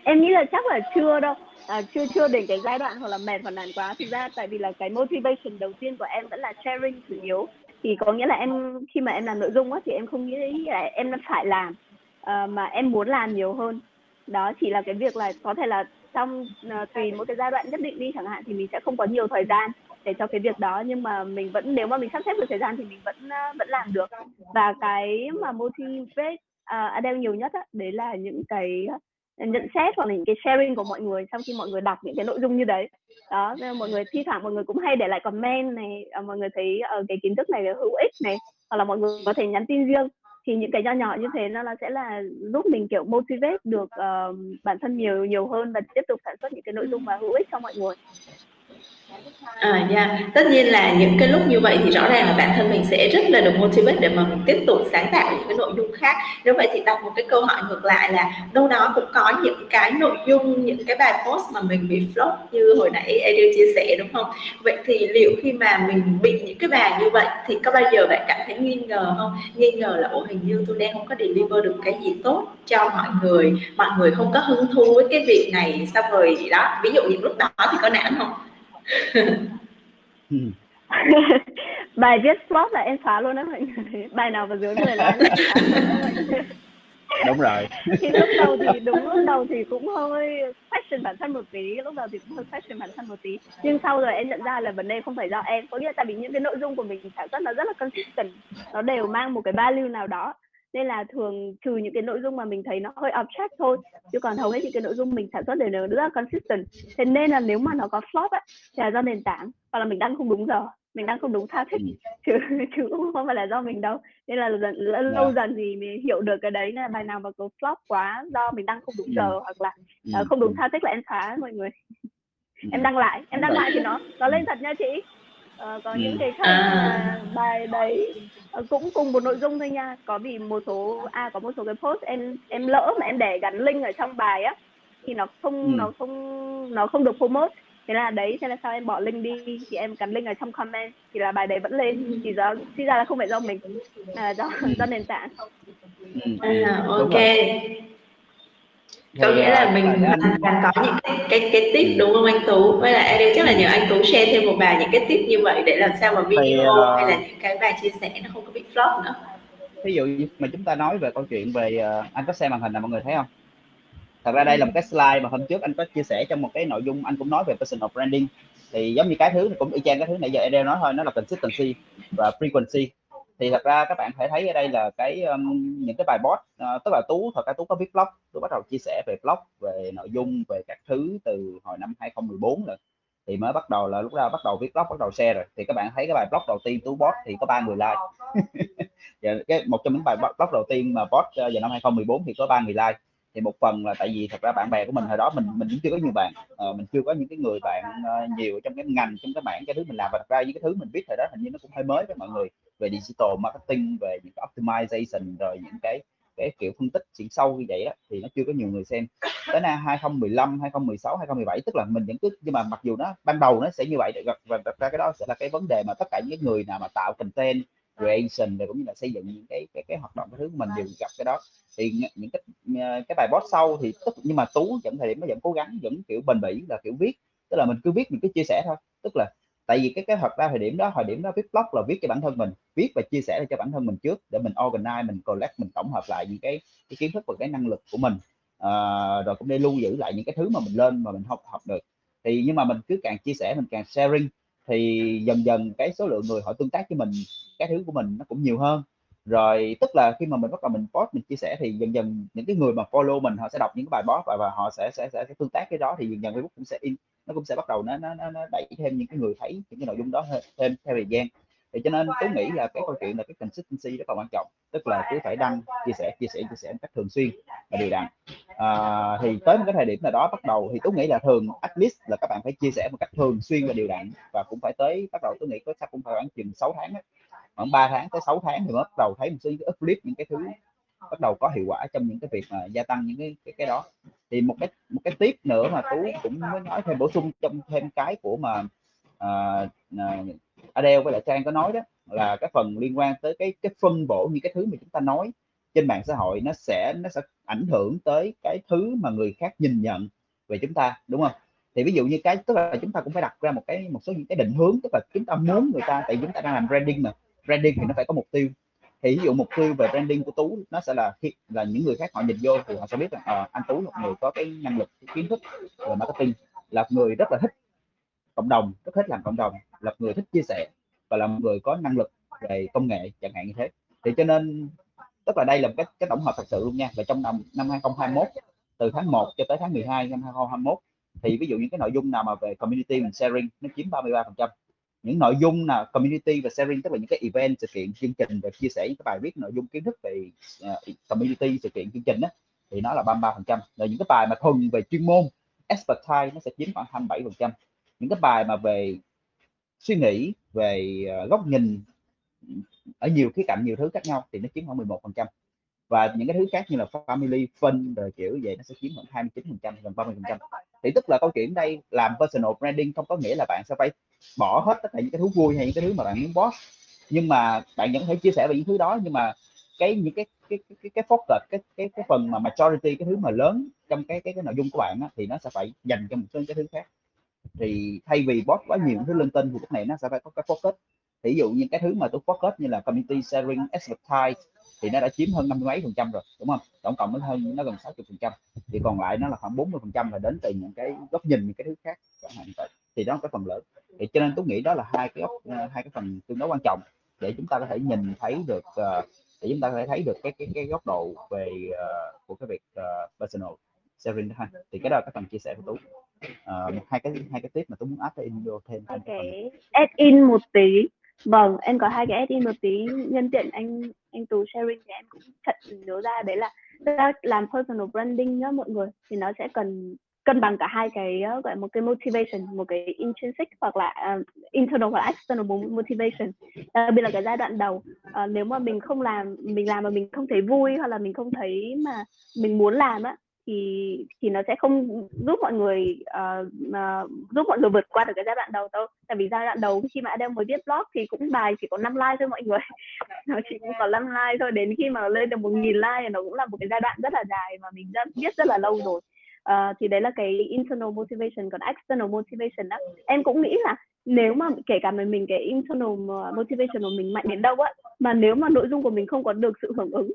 Speaker 3: em nghĩ là chắc là chưa đâu à, chưa chưa đến cái giai đoạn hoặc là mệt hoặc nản quá. Thực ra tại vì là cái motivation đầu tiên của em vẫn là sharing chủ yếu. Thì có nghĩa là em khi mà em làm nội dung á thì em không nghĩ là em phải làm à, mà em muốn làm nhiều hơn. Đó chỉ là cái việc là có thể là trong uh, tùy một cái giai đoạn nhất định đi chẳng hạn thì mình sẽ không có nhiều thời gian để cho cái việc đó. Nhưng mà mình vẫn nếu mà mình sắp xếp được thời gian thì mình vẫn uh, vẫn làm được. Và cái mà motivate uh, Adele nhiều nhất á, đấy là những cái nhận xét hoặc là những cái sharing của mọi người sau khi mọi người đọc những cái nội dung như đấy. Đó nên mọi người thi thoảng mọi người cũng hay để lại comment này ờ, mọi người thấy uh, cái kiến thức này là hữu ích này hoặc là mọi người có thể nhắn tin riêng. Thì những cái nho nhỏ như thế nó là sẽ là giúp mình kiểu motivate được uh, bản thân nhiều nhiều hơn và tiếp tục sản xuất những cái nội dung mà hữu ích cho mọi người.
Speaker 1: À, yeah. tất nhiên là những cái lúc như vậy thì rõ ràng là bản thân mình sẽ rất là được motivate để mà mình tiếp tục sáng tạo những cái nội dung khác. Nếu vậy thì đặt một cái câu hỏi ngược lại là đâu đó cũng có những cái nội dung những cái bài post mà mình bị flop như hồi nãy Adil chia sẻ đúng không? Vậy thì liệu khi mà mình bị những cái bài như vậy thì có bao giờ bạn cảm thấy nghi ngờ không? Nghi ngờ là ủa hình như tôi đang không có deliver được cái gì tốt cho mọi người mọi người không có hứng thú với cái việc này xong rồi đó. Ví dụ những lúc đó thì có nản không? (laughs)
Speaker 3: bài viết flop là em xóa luôn đó mọi người. Bài nào vào dưới 10 là
Speaker 2: đúng rồi. (laughs)
Speaker 3: Thì lúc đầu thì đúng lúc đầu thì cũng hơi fashion bản thân một tí lúc đầu thì cũng hơi fashion bản thân một tí. Nhưng sau rồi em nhận ra là vấn đề không phải do em. Có nghĩa là tại vì những cái nội dung của mình sản xuất nó rất là consistent. Nó đều mang một cái value nào đó nên là thường trừ những cái nội dung mà mình thấy nó hơi abstract thôi chứ còn hầu hết những cái nội dung mình sản xuất đều rất là consistent thế nên là nếu mà nó có flop á thì là do nền tảng hoặc là mình đăng không đúng giờ mình đang không đúng tha thích ừ. chứ (laughs) chứ cũng không phải là do mình đâu nên là dần, lâu yeah. Dạ. dần thì mình hiểu được cái đấy là bài nào mà có flop quá do mình đăng không đúng giờ ừ. hoặc là ừ. uh, không đúng tha thích là em xóa mọi người ừ. em đăng lại em đăng lại thì nó nó lên thật nha chị uh, có ừ. những cái khác à. bài đấy Ờ, cũng cùng một nội dung thôi nha có vì một số à có một số cái post em em lỡ mà em để gắn link ở trong bài á thì nó không ừ. nó không nó không được promote thế là đấy thế là sao em bỏ link đi thì em gắn link ở trong comment thì là bài đấy vẫn lên thì do thì ra là không phải do mình là do ừ. do nền tảng
Speaker 1: ừ. à, ok có nghĩa là mình hoàn toàn có những cái cái cái tip đúng không anh tú? Với lại em chắc là nhờ anh tú share thêm một vài những cái tip như vậy để làm sao mà video thì, uh, hay là những cái bài chia sẻ nó không có bị flop nữa.
Speaker 2: Ví dụ mà chúng ta nói về câu chuyện về uh, anh có xem màn hình nào mọi người thấy không? Thật ra đây là một cái slide mà hôm trước anh có chia sẻ trong một cái nội dung anh cũng nói về personal branding. Thì giống như cái thứ cũng y chang cái thứ nãy giờ em nói thôi nó là consistency và frequency thì thật ra các bạn thể thấy ở đây là cái um, những cái bài post uh, tức là tú thật ra tú có viết blog tú bắt đầu chia sẻ về blog về nội dung về các thứ từ hồi năm 2014 rồi. Thì mới bắt đầu là lúc đó bắt đầu viết blog bắt đầu share rồi. Thì các bạn thấy cái bài blog đầu tiên tú post thì có ba người like. (laughs) Dạ, cái một trong những bài blog đầu tiên mà post ờ, vào năm 2014 thì có ba người like thì một phần là tại vì thật ra bạn bè của mình hồi đó mình mình cũng chưa có nhiều bạn. Uh, mình chưa có những cái người bạn uh, nhiều trong cái ngành trong cái mảng cái thứ mình làm. Và thật ra những cái thứ mình biết thời đó hình như nó cũng hơi mới với mọi người. Về digital marketing về những cái optimization rồi những cái cái kiểu phân tích chuyển sâu như vậy đó, thì nó chưa có nhiều người xem. Tới năm 2015 2016 2017 tức là mình vẫn cứ nhưng mà mặc dù nó ban đầu nó sẽ như vậy và thật ra cái đó sẽ là cái vấn đề mà tất cả những người nào mà tạo content creation và cũng như là xây dựng những cái cái, cái hoạt động cái thứ của mình đều gặp cái đó. Thì những cái cái bài post sau thì tức nhưng mà tú vẫn thời điểm nó vẫn cố gắng vẫn kiểu bền bỉ là kiểu viết tức là mình cứ viết mình cứ chia sẻ thôi. Tức là tại vì cái cái thật ra thời điểm đó thời điểm đó viết blog là viết cho bản thân mình viết và chia sẻ cho bản thân mình trước để mình organize mình collect mình tổng hợp lại những cái cái kiến thức và cái năng lực của mình. À, rồi cũng để lưu giữ lại những cái thứ mà mình lên mà mình học học được. Thì nhưng mà mình cứ càng chia sẻ mình càng sharing thì dần dần cái số lượng người họ tương tác với mình cái thứ của mình nó cũng nhiều hơn. Rồi tức là khi mà mình bắt đầu mình post mình chia sẻ thì dần dần những cái người mà follow mình họ sẽ đọc những cái bài post và, và họ sẽ, sẽ sẽ sẽ tương tác cái đó thì dần dần Facebook cũng sẽ in nó cũng sẽ bắt đầu nó nó nó đẩy thêm những cái người thấy những cái nội dung đó thêm theo thời gian thì cho nên tôi nghĩ là cái câu chuyện là cái consistency rất là quan trọng tức là cứ phải đăng chia sẻ chia sẻ chia sẻ một cách thường xuyên và đều đặn. À, thì tới một cái thời điểm nào đó bắt đầu thì tôi nghĩ là thường at least là các bạn phải chia sẻ một cách thường xuyên và đều đặn và cũng phải tới bắt đầu tôi nghĩ có chắc cũng phải khoảng chừng 6 tháng đó. khoảng 3 tháng tới 6 tháng thì mới bắt đầu thấy một số cái uplift những cái thứ bắt đầu có hiệu quả trong những cái việc mà gia tăng những cái cái, cái đó. Thì một cái một cái tiếp nữa mà tú cũng mới nói thêm bổ sung trong thêm cái của mà uh, uh, Adele với lại Trang có nói đó là cái phần liên quan tới cái cái phân bổ những cái thứ mà chúng ta nói trên mạng xã hội nó sẽ nó sẽ ảnh hưởng tới cái thứ mà người khác nhìn nhận về chúng ta đúng không? Thì ví dụ như cái tức là chúng ta cũng phải đặt ra một cái một số những cái định hướng tức là chúng ta muốn người ta tại chúng ta đang làm branding mà branding thì nó phải có mục tiêu. Thì ví dụ mục tiêu về branding của tú nó sẽ là khi là những người khác họ nhìn vô thì họ sẽ biết là à, anh tú là một người có cái năng lực cái kiến thức về marketing là người rất là thích cộng đồng rất thích làm cộng đồng là người thích chia sẻ và là người có năng lực về công nghệ chẳng hạn như thế. Thì cho nên tức là đây là một cái cái tổng hợp thật sự luôn nha. Và trong năm năm 2021 từ tháng 1 cho tới tháng 12 năm 2021 thì ví dụ những cái nội dung nào mà về community mình sharing nó chiếm 33 phần trăm. Những nội dung là community và sharing tức là những cái event sự kiện chương trình và chia sẻ những cái bài viết nội dung kiến thức về uh, community sự kiện chương trình đó thì nó là 33 phần trăm. Rồi những cái bài mà thuần về chuyên môn expertise nó sẽ chiếm khoảng 27 phần trăm những cái bài mà về suy nghĩ về ờ, góc nhìn ở nhiều khía cạnh nhiều thứ khác nhau thì nó chiếm khoảng 11 phần trăm. Và những cái thứ khác như là family fun rồi kiểu vậy nó sẽ chiếm khoảng 29 phần trăm gần 30 phần trăm. Thì tức là câu chuyện đây làm personal branding không có nghĩa là bạn sẽ phải bỏ hết tất cả những cái thú vui hay những cái thứ mà bạn muốn boss nhưng mà bạn vẫn có thể chia sẻ về những thứ đó nhưng mà cái những cái cái cái cái focus cái cái cái phần mà majority cái thứ mà lớn trong cái cái cái nội dung của bạn á, thì nó sẽ phải dành cho một số cái thứ khác thì thay vì boss quá nhiều thứ linh tinh thì lúc này nó sẽ phải có cái focus. Ví dụ như cái thứ mà tôi focus như là community sharing expertise thì nó đã chiếm hơn năm mấy phần trăm rồi đúng không? Tổng cộng nó hơn nó gần 60 phần trăm. Thì còn lại nó là khoảng 40 phần trăm là đến từ những cái góc nhìn những cái thứ khác. Chẳng hạn vậy. Thì đó là cái phần lớn. Thì cho nên tôi nghĩ đó là hai cái góc ờ, hai cái phần tương đối quan trọng để chúng ta có thể nhìn thấy được ờ, để chúng ta có thể thấy được cái cái cái góc độ về uh, của cái việc uh, personal sharing đó ha. Thì cái đó là cái phần chia sẻ của tú. Uh, hai cái hai cái tiếp mà tôi muốn áp in vô thêm
Speaker 3: okay. add in một tí. Vâng em có hai cái add in một tí. Nhân tiện anh anh tú sharing thì em cũng thật nhớ ra. Đấy là làm personal branding nhá mọi người. Thì nó sẽ cần cân bằng cả hai cái uh, gọi một cái motivation một cái intrinsic hoặc là uh, internal hoặc external motivation. Đặc biệt là cái giai đoạn đầu. Uh, nếu mà mình không làm mình làm mà mình không thấy vui hoặc là mình không thấy mà mình muốn làm á thì thì nó sẽ không giúp mọi người uh, uh, giúp mọi người vượt qua được cái giai đoạn đầu đâu. Tại vì giai đoạn đầu khi mà Adele mới viết blog thì cũng bài chỉ có 5 like thôi mọi người. Nó chỉ có 5 like thôi. Đến khi mà lên được một nghìn like thì nó cũng là một cái giai đoạn rất là dài mà mình rất viết rất là lâu rồi. Uh, thì đấy là cái internal motivation còn external motivation đó em cũng nghĩ là nếu mà kể cả mình mình cái internal motivation của mình mạnh đến đâu á mà nếu mà nội dung của mình không có được sự hưởng ứng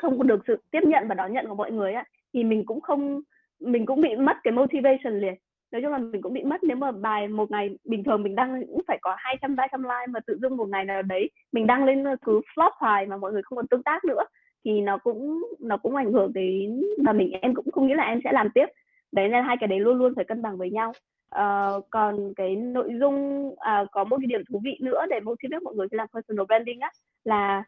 Speaker 3: không có được sự tiếp nhận và đón nhận của mọi người á thì mình cũng không mình cũng bị mất cái motivation liền. Nói chung là mình cũng bị mất nếu mà bài một ngày bình thường mình đăng cũng phải có 200 300 like mà tự dưng một ngày nào đấy mình đăng lên cứ flop hoài mà mọi người không còn tương tác nữa thì nó cũng nó cũng ảnh hưởng đến và mình em cũng không nghĩ là em sẽ làm tiếp. Đấy nên hai cái đấy luôn luôn phải cân bằng với nhau. Uh, còn cái nội dung uh, có một cái điểm thú vị nữa để motivate mọi người khi làm personal branding á là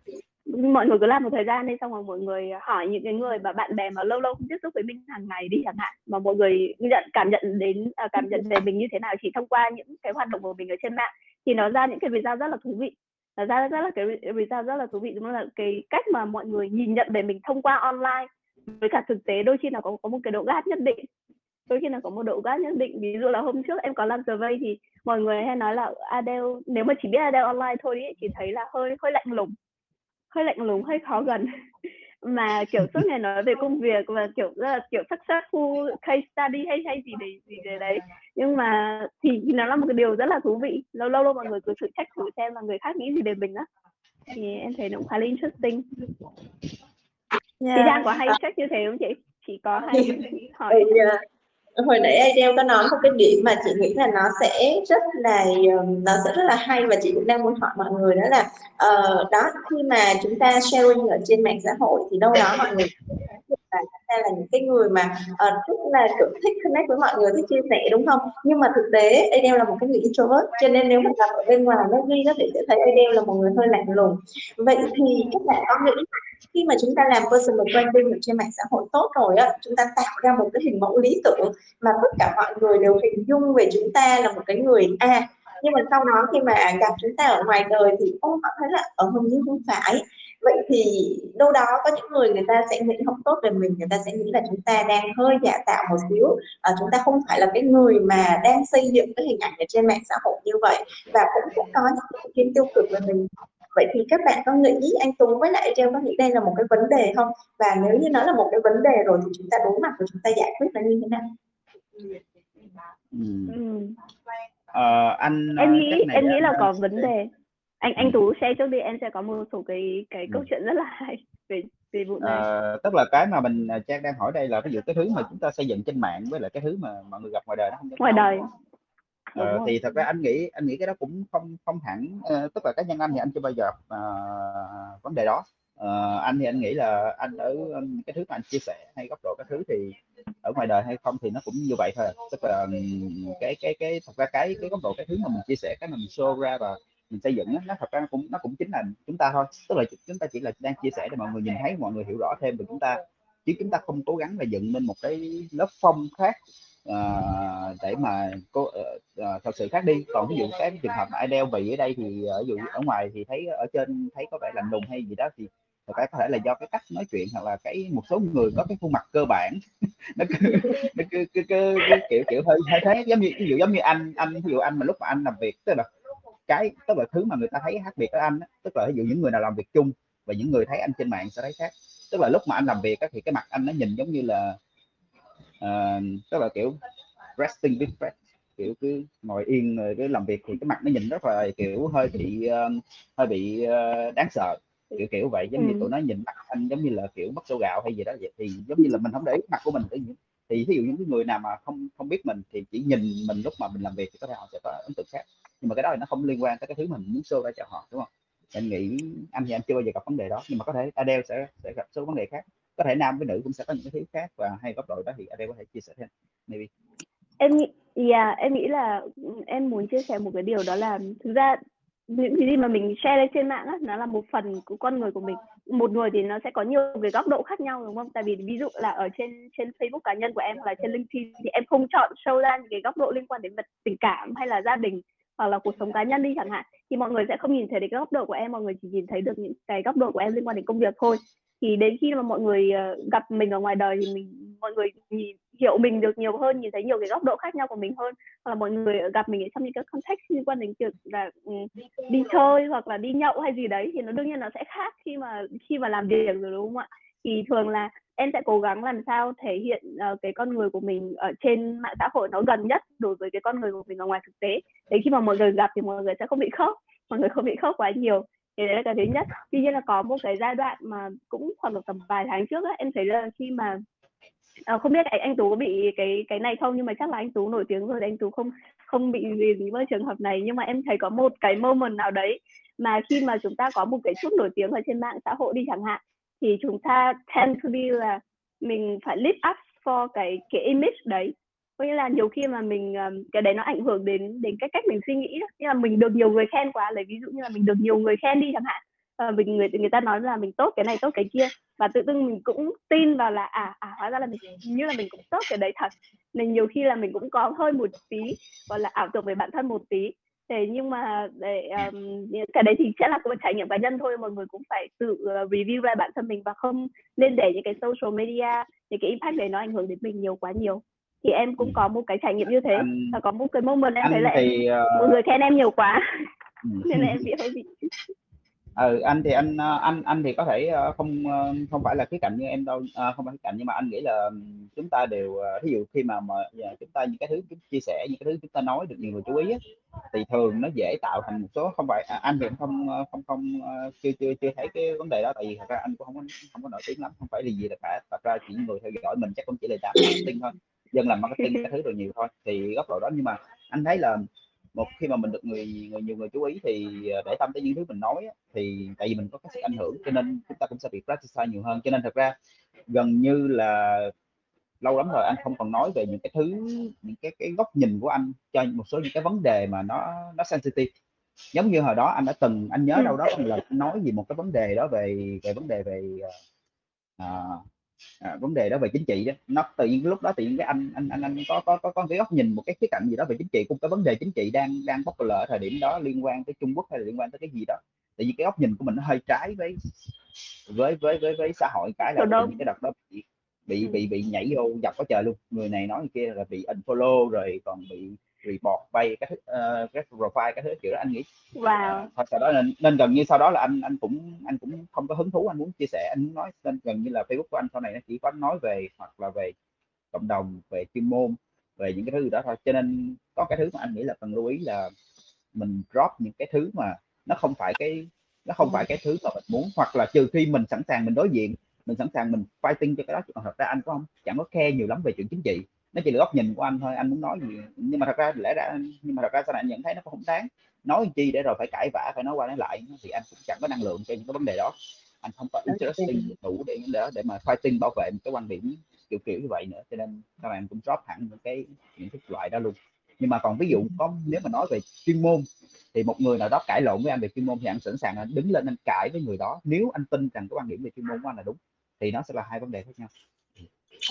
Speaker 3: mọi người cứ làm một thời gian đi xong rồi mọi người hỏi những cái người mà bạn bè mà lâu lâu không tiếp xúc với mình hàng ngày đi chẳng hạn mà mọi người nhận cảm nhận đến à, cảm nhận về mình như thế nào chỉ thông qua những cái hoạt động của mình ở trên mạng thì nó ra những cái result rất là thú vị. Nó ra rất là cái result rất là thú vị đúng là cái cách mà mọi người nhìn nhận về mình thông qua online với cả thực tế đôi khi là có có một cái độ gắt nhất định. Đôi khi là có một độ gắt nhất định ví dụ là hôm trước em có làm survey thì mọi người hay nói là Adele nếu mà chỉ biết Adele online thôi ý, chỉ thấy là hơi hơi lạnh lùng hơi lạnh lùng hơi khó gần. (laughs) Mà kiểu suốt ngày nói về công việc và kiểu rất là kiểu successful case study hay hay gì đấy gì đấy đấy. Nhưng mà thì, nó là một cái điều rất là thú vị. Lâu lâu lâu mọi người cứ thử check thử xem là người khác nghĩ gì về mình á. Thì em thấy nó cũng khá là interesting. Yeah. thì đang có hay check như thế không chị? Chị có hay (laughs) hỏi
Speaker 1: uh, hồi nãy Adele có nói một cái điểm mà chị nghĩ là nó sẽ rất là um, nó sẽ rất là hay và chị cũng đang muốn hỏi mọi người đó là uh, đó khi mà chúng ta sharing ở trên mạng xã hội thì đâu đó mọi người là hay là những cái người mà ờ, uh, rất là kiểu thích connect với mọi người thích chia sẻ đúng không? Nhưng mà thực tế Adele là một cái người introvert cho nên nếu mà gặp ở bên ngoài nó ghi nó thì sẽ thấy Adele là một người hơi lạnh lùng. Vậy thì các bạn có nghĩ khi mà chúng ta làm personal branding ở trên mạng xã hội tốt rồi á chúng ta tạo ra một cái hình mẫu lý tưởng mà tất cả mọi người đều hình dung về chúng ta là một cái người a. Nhưng mà sau đó khi mà gặp chúng ta ở ngoài đời thì ô họ thấy là ờ, ở hầu như không phải vậy thì đâu đó có những người người ta sẽ nghĩ không tốt về mình người ta sẽ nghĩ là chúng ta đang hơi giả tạo một xíu. À, chúng ta không phải là cái người mà đang xây dựng cái hình ảnh ở trên mạng xã hội như vậy và cũng cũng có những ý kiến tiêu cực về mình. Vậy thì các bạn có nghĩ anh Tú với lại Treo có nghĩ đây là một cái vấn đề không? Và nếu như nó là một cái vấn đề rồi thì chúng ta đối mặt và chúng ta giải quyết nó như thế nào?
Speaker 2: Ừ. Ừ. Ờ, anh
Speaker 3: em nghĩ em nghĩ là có vấn đề anh anh Tú share trước đi em sẽ có một số cái cái câu ừ. chuyện rất là hay (laughs) về về vụ này.
Speaker 2: à, tức là cái mà mình Trang đang hỏi đây là ví dụ cái thứ mà chúng ta xây dựng trên mạng với lại cái thứ mà mọi người gặp ngoài đời nó không
Speaker 3: ngoài đời.
Speaker 2: ờ, thì thật ra anh nghĩ anh nghĩ cái đó cũng không không hẳn uh, tức là cá nhân anh thì anh chưa bao giờ uh, vấn đề đó. Uh, anh thì anh nghĩ là anh ở cái thứ mà anh chia sẻ hay góc độ cái thứ thì ở ngoài đời hay không thì nó cũng như vậy thôi. Tức là cái cái cái thật ra cái cái góc độ cái thứ mà mình chia sẻ cái mà mình show ra và mình xây dựng nó thật ra nó cũng nó cũng chính là chúng ta thôi. Tức là chúng ta chỉ là đang chia sẻ để mọi người nhìn thấy mọi người hiểu rõ thêm về chúng ta. Chứ chúng ta không cố gắng là dựng lên một cái lớp phong khác uh, để mà có uh, uh, thật sự khác đi. Còn ví dụ cái trường hợp mà ai đeo vị ở đây thì ờ, ở dụ ở ngoài thì thấy ở trên thấy có vẻ lạnh lùng hay gì đó thì thật ra có thể là do cái cách nói chuyện hoặc là cái một số người có cái khuôn mặt cơ bản. (laughs) Nó cứ nó cứ, cứ, cứ, cứ kiểu kiểu hơi hơi thế. Giống như ví dụ giống như anh anh ví dụ anh mà lúc mà anh làm việc tức là cái tức là thứ mà người ta thấy khác biệt ở anh tức là ví dụ những người nào làm việc chung và những người thấy anh trên mạng sẽ thấy khác. Tức là lúc mà anh làm việc thì cái mặt anh nó nhìn giống như là uh, tức là kiểu resting with kiểu cứ ngồi yên rồi cái làm việc thì cái mặt nó nhìn rất là kiểu hơi bị uh, hơi bị uh, đáng sợ kiểu kiểu vậy. Giống ừ. như tụi nó nhìn mặt anh giống như là kiểu mất sâu gạo hay gì đó vậy thì giống như là mình không để ý mặt của mình. tự nhiên thì ví dụ những cái người nào mà không không biết mình thì chỉ nhìn mình lúc mà mình làm việc thì có thể họ sẽ có ấn tượng khác. Nhưng mà cái đó thì nó không liên quan tới cái thứ mình muốn show ra cho họ đúng không? Anh nghĩ anh thì anh chưa bao giờ gặp vấn đề đó nhưng mà có thể Adele sẽ sẽ gặp số vấn đề khác. Có thể nam với nữ cũng sẽ có những cái thứ khác và hay góc độ đó thì Adele có thể chia sẻ thêm. Maybe.
Speaker 3: Em yeah, dạ, em nghĩ là em muốn chia sẻ một cái điều đó là thực ra những cái gì mà mình share lên trên mạng á, nó là một phần của con người của mình một người thì nó sẽ có nhiều cái góc độ khác nhau, đúng không? Tại vì ví dụ là ở trên trên Facebook cá nhân của em hoặc là trên LinkedIn thì em không chọn show ra những cái góc độ liên quan đến vật tình cảm hay là gia đình hoặc là cuộc sống cá nhân đi chẳng hạn. Thì mọi người sẽ không nhìn thấy được cái góc độ của em, mọi người chỉ nhìn thấy được những cái góc độ của em liên quan đến công việc thôi. Thì đến khi mà mọi người ờ, gặp mình ở ngoài đời thì mình, mọi người nhìn hiểu mình được nhiều hơn nhìn thấy nhiều cái góc độ khác nhau của mình hơn. Hoặc là mọi người gặp mình ở trong những cái context liên quan đến việc là ừ, đi chơi hoặc là đi nhậu hay gì đấy thì nó đương nhiên nó sẽ khác khi mà khi mà làm việc rồi đúng không ạ? Thì thường là em sẽ cố gắng làm sao thể hiện uh, cái con người của mình ở trên mạng xã hội nó gần nhất đối với cái con người của mình ở ngoài thực tế. Để khi mà mọi người gặp thì mọi người sẽ không bị khóc mọi người không bị khóc quá nhiều. Thì đấy là cái thứ nhất. Tuy nhiên là có một cái giai đoạn mà cũng khoảng được tầm vài tháng trước á, em thấy là khi mà à, không biết anh, anh tú có bị cái cái này không? Nhưng mà chắc là anh tú nổi tiếng rồi anh tú không không bị gì gì với trường hợp này. Nhưng mà em thấy có một cái moment nào đấy mà khi mà chúng ta có một cái chút nổi tiếng ở trên mạng xã hội đi chẳng hạn thì chúng ta tend to be là mình phải live up for cái cái image đấy. Có nghĩa là nhiều khi mà mình ờ, cái đấy nó ảnh hưởng đến đến cái cách mình suy nghĩ đó. Như là mình được nhiều người khen quá lấy ví dụ như là mình được nhiều người khen đi chẳng hạn uh, mình người người ta nói là mình tốt cái này tốt cái kia. Và tự dưng mình cũng tin vào là à à hóa ra là mình như là mình cũng tốt cái đấy thật. Nên nhiều khi là mình cũng có hơi một tí gọi là ảo tưởng về bản thân một tí. Thế nhưng mà để um, cái đấy thì sẽ là một trải nghiệm cá nhân thôi. Mọi người cũng phải tự uh, review lại bản thân mình và không nên để những cái social media những cái impact đấy nó ảnh hưởng đến mình nhiều quá nhiều. Thì em cũng có một cái trải nghiệm như thế anh, và có một cái moment em thấy là thì, uh... mọi người khen em nhiều quá. ừ. (laughs) nên là em bị hơi bị
Speaker 2: ừ, anh thì anh ờ, anh anh thì có thể ờ, không ờ, không phải là khía cạnh như em đâu à, không phải khía cạnh nhưng mà anh nghĩ là chúng ta đều ví dụ khi mà mà chúng ta những cái thứ chúng chia sẻ những cái thứ chúng ta nói được nhiều người chú ý thì thường nó dễ tạo thành một số không phải à, anh thì không không không chưa chưa chưa thấy cái vấn đề đó tại vì thật ra anh cũng không có không có nổi tiếng lắm không phải là gì là cả thật ra chỉ người theo dõi mình chắc cũng chỉ là đám marketing thôi dân làm marketing cái thứ rồi nhiều thôi thì góc độ đó nhưng mà anh thấy là một khi mà mình được người người nhiều người chú ý thì ờ, để tâm tới những thứ mình nói thì tại vì mình có cái sức ảnh hưởng cho nên chúng ta cũng sẽ bị practice nhiều hơn cho nên thật ra gần như là lâu lắm rồi anh không còn nói về những cái thứ những cái cái góc nhìn của anh cho một số những cái vấn đề mà nó nó sensitive giống như hồi đó anh đã từng anh nhớ ừ. đâu đó là nói gì một cái vấn đề đó về về vấn đề về uh, à, vấn đề đó về chính trị đó nó tự nhiên lúc đó tự nhiên cái anh anh anh anh có có có có cái góc nhìn một cái khía cạnh gì đó về chính trị cũng cái vấn đề chính trị đang đang bóc lỡ thời điểm đó liên quan tới Trung Quốc hay là liên quan tới cái gì đó. Tại vì cái góc nhìn của mình nó hơi trái với với với với với xã hội cái là những cái đợt đó bị bị ừ. bị bị nhảy vô dọc có trời luôn. Người này nói kia là bị unfollow rồi còn bị report bay các uh, các profile các thứ kiểu đó anh nghĩ
Speaker 3: wow.
Speaker 2: thôi sau đó nên, nên gần như sau đó là anh anh cũng anh cũng không có hứng thú anh muốn chia sẻ anh muốn nói nên gần như là Facebook của anh sau này nó chỉ có nói về hoặc là về cộng đồng về chuyên môn về những cái thứ đó thôi. Cho nên có cái thứ mà anh nghĩ là cần lưu ý là mình drop những cái thứ mà nó không phải cái nó không phải cái thứ mà mình muốn hoặc là trừ khi mình sẵn sàng mình đối diện mình sẵn sàng mình fighting cho cái đó. Còn thật ra anh có không chẳng có khe nhiều lắm về chuyện chính trị nó chỉ là góc nhìn của anh thôi anh muốn nói gì. Nhưng mà thật ra lẽ ra nhưng mà thật ra sau này anh nhận thấy nó cũng không đáng. Nói chi để rồi phải cãi vã phải nói qua nói lại thì anh cũng chẳng có năng lượng cho những cái vấn đề đó. Anh không có interesting đủ để để để mà fighting bảo vệ một cái quan điểm kiểu kiểu như vậy nữa. Cho nên các bạn cũng drop hẳn những cái những cái loại đó luôn. Nhưng mà còn ví dụ có nếu mà nói về chuyên môn thì một người nào đó cãi lộn với anh về chuyên môn thì anh sẵn sàng anh đứng lên anh cãi với người đó. Nếu anh tin rằng cái quan điểm về chuyên môn của anh là đúng thì nó sẽ là hai vấn đề khác nhau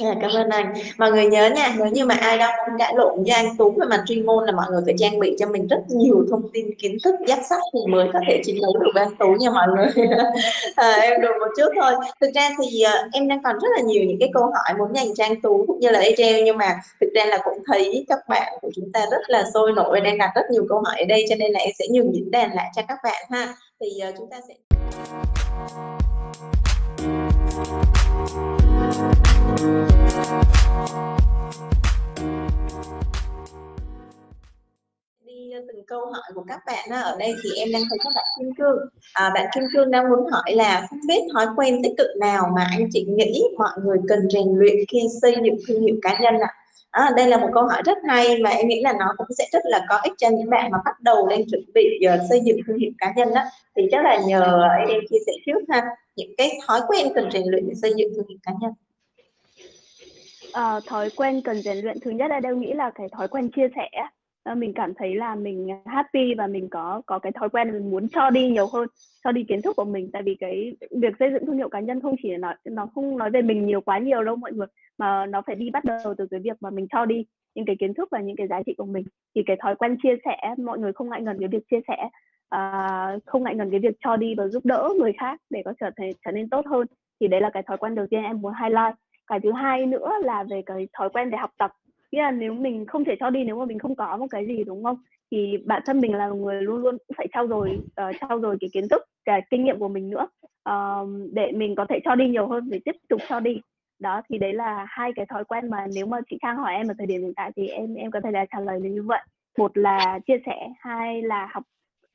Speaker 1: À, cảm ơn anh. Mọi người nhớ nha nếu như mà ai đó muốn cãi lộn với anh Tú về mặt chuyên môn là mọi người phải trang bị cho mình rất nhiều thông tin kiến thức dắt sắc thì mới có thể chiến đấu được với anh Tú nha mọi người. À, (laughs) em đùa một chút thôi. Thực ra thì uh, em đang còn rất là nhiều những cái câu hỏi muốn dành cho anh Tú cũng như là Adriel nhưng mà thực ra là cũng thấy các bạn của chúng ta rất là sôi nổi đang đặt rất nhiều câu hỏi ở đây cho nên là em sẽ nhường những đàn lại cho các bạn ha. Thì uh, chúng ta sẽ đi ờ, từng câu hỏi của các bạn ở đây thì em đang thấy các bạn Kim Cương. À, bạn Kim Cương đang muốn hỏi là không biết thói quen tích cực nào mà anh chị nghĩ mọi người cần rèn luyện khi xây dựng thương hiệu cá nhân ạ? À, đây là một câu hỏi rất hay mà em nghĩ là nó cũng sẽ rất là có ích cho những bạn mà bắt đầu đang chuẩn bị giờ xây dựng thương hiệu cá nhân đó thì chắc là nhờ em chia sẻ trước ha những cái thói quen cần rèn luyện để xây dựng thương hiệu cá nhân
Speaker 3: uh, thói quen cần rèn luyện thứ nhất là đều nghĩ là cái thói quen chia sẻ ờ, mình cảm thấy là mình happy và mình có có cái thói quen mình muốn cho đi nhiều hơn cho đi kiến thức của mình. Tại vì cái việc xây dựng thương hiệu cá nhân không chỉ là nói nó không nói về mình nhiều quá nhiều đâu mọi người mà nó phải đi bắt đầu từ cái việc mà mình cho đi những cái kiến thức và những cái giá trị của mình. Thì cái thói quen chia sẻ mọi người không ngại ngần cái việc chia sẻ. Uh, không ngại ngần cái việc cho đi và giúp đỡ người khác để có trở thành trở nên tốt hơn. Thì đấy là cái thói quen đầu tiên em muốn highlight cái thứ hai nữa là về cái thói quen để học tập. Nghĩa là nếu mình không thể cho đi nếu mà mình không có một cái gì đúng không? Thì bản thân mình là người luôn luôn cũng phải trau dồi uh, trau dồi cái kiến thức cái kinh nghiệm của mình nữa uh, để mình có thể cho đi nhiều hơn để tiếp tục cho đi. Đó thì đấy là hai cái thói quen mà nếu mà chị Trang hỏi em ở thời điểm hiện tại thì em em có thể là trả lời như vậy. Một là chia sẻ hai là học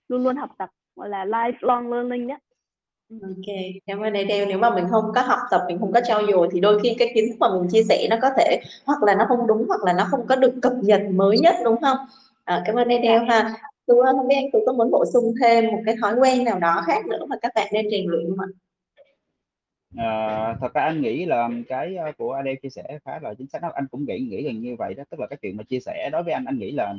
Speaker 3: luôn luôn học tập gọi là lifelong learning nhé
Speaker 1: Ok, cảm ơn Adele. Nếu mà mình không có học tập, mình không có trau dồi thì đôi khi cái kiến thức mà mình chia sẻ nó có thể hoặc là nó không đúng hoặc là nó không có được cập nhật mới nhất đúng không? À, cảm ơn Adele ha. Tôi không biết anh tôi có muốn bổ sung thêm một cái thói quen nào đó khác nữa mà các bạn nên rèn luyện không ạ?
Speaker 2: À, thật ra anh nghĩ là cái ờ, của Adele chia sẻ khá là chính xác anh cũng nghĩ nghĩ gần như vậy đó tức là cái chuyện mà chia sẻ đối với anh anh nghĩ là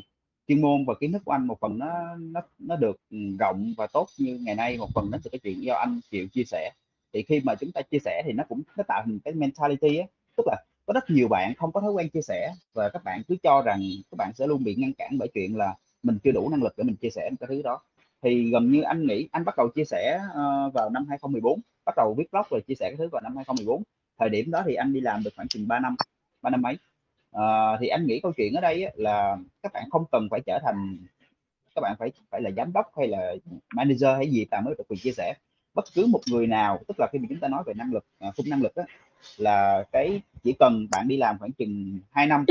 Speaker 2: chuyên môn và kiến thức của anh một phần nó nó nó được rộng và tốt như ngày nay một phần đến từ cái chuyện do anh chịu chia sẻ. Thì khi mà chúng ta chia sẻ thì nó cũng nó tạo thành cái mentality ấy. tức là có rất nhiều bạn không có thói quen chia sẻ và các bạn cứ cho rằng các bạn sẽ luôn bị ngăn cản bởi chuyện là mình chưa đủ năng lực để mình chia sẻ cái thứ đó. Thì gần như anh nghĩ anh bắt đầu chia sẻ uh, vào năm 2014 bắt đầu viết blog rồi chia sẻ cái thứ vào năm 2014 thời điểm đó thì anh đi làm được khoảng chừng 3 năm ba năm mấy à, thì anh nghĩ câu chuyện ở đây là các bạn không cần phải trở thành các bạn phải phải là giám đốc hay là manager hay gì ta mới được quyền chia sẻ. Bất cứ một người nào tức là khi mà chúng ta nói về năng lực à, khung năng lực đó, là cái chỉ cần bạn đi làm khoảng chừng 2 năm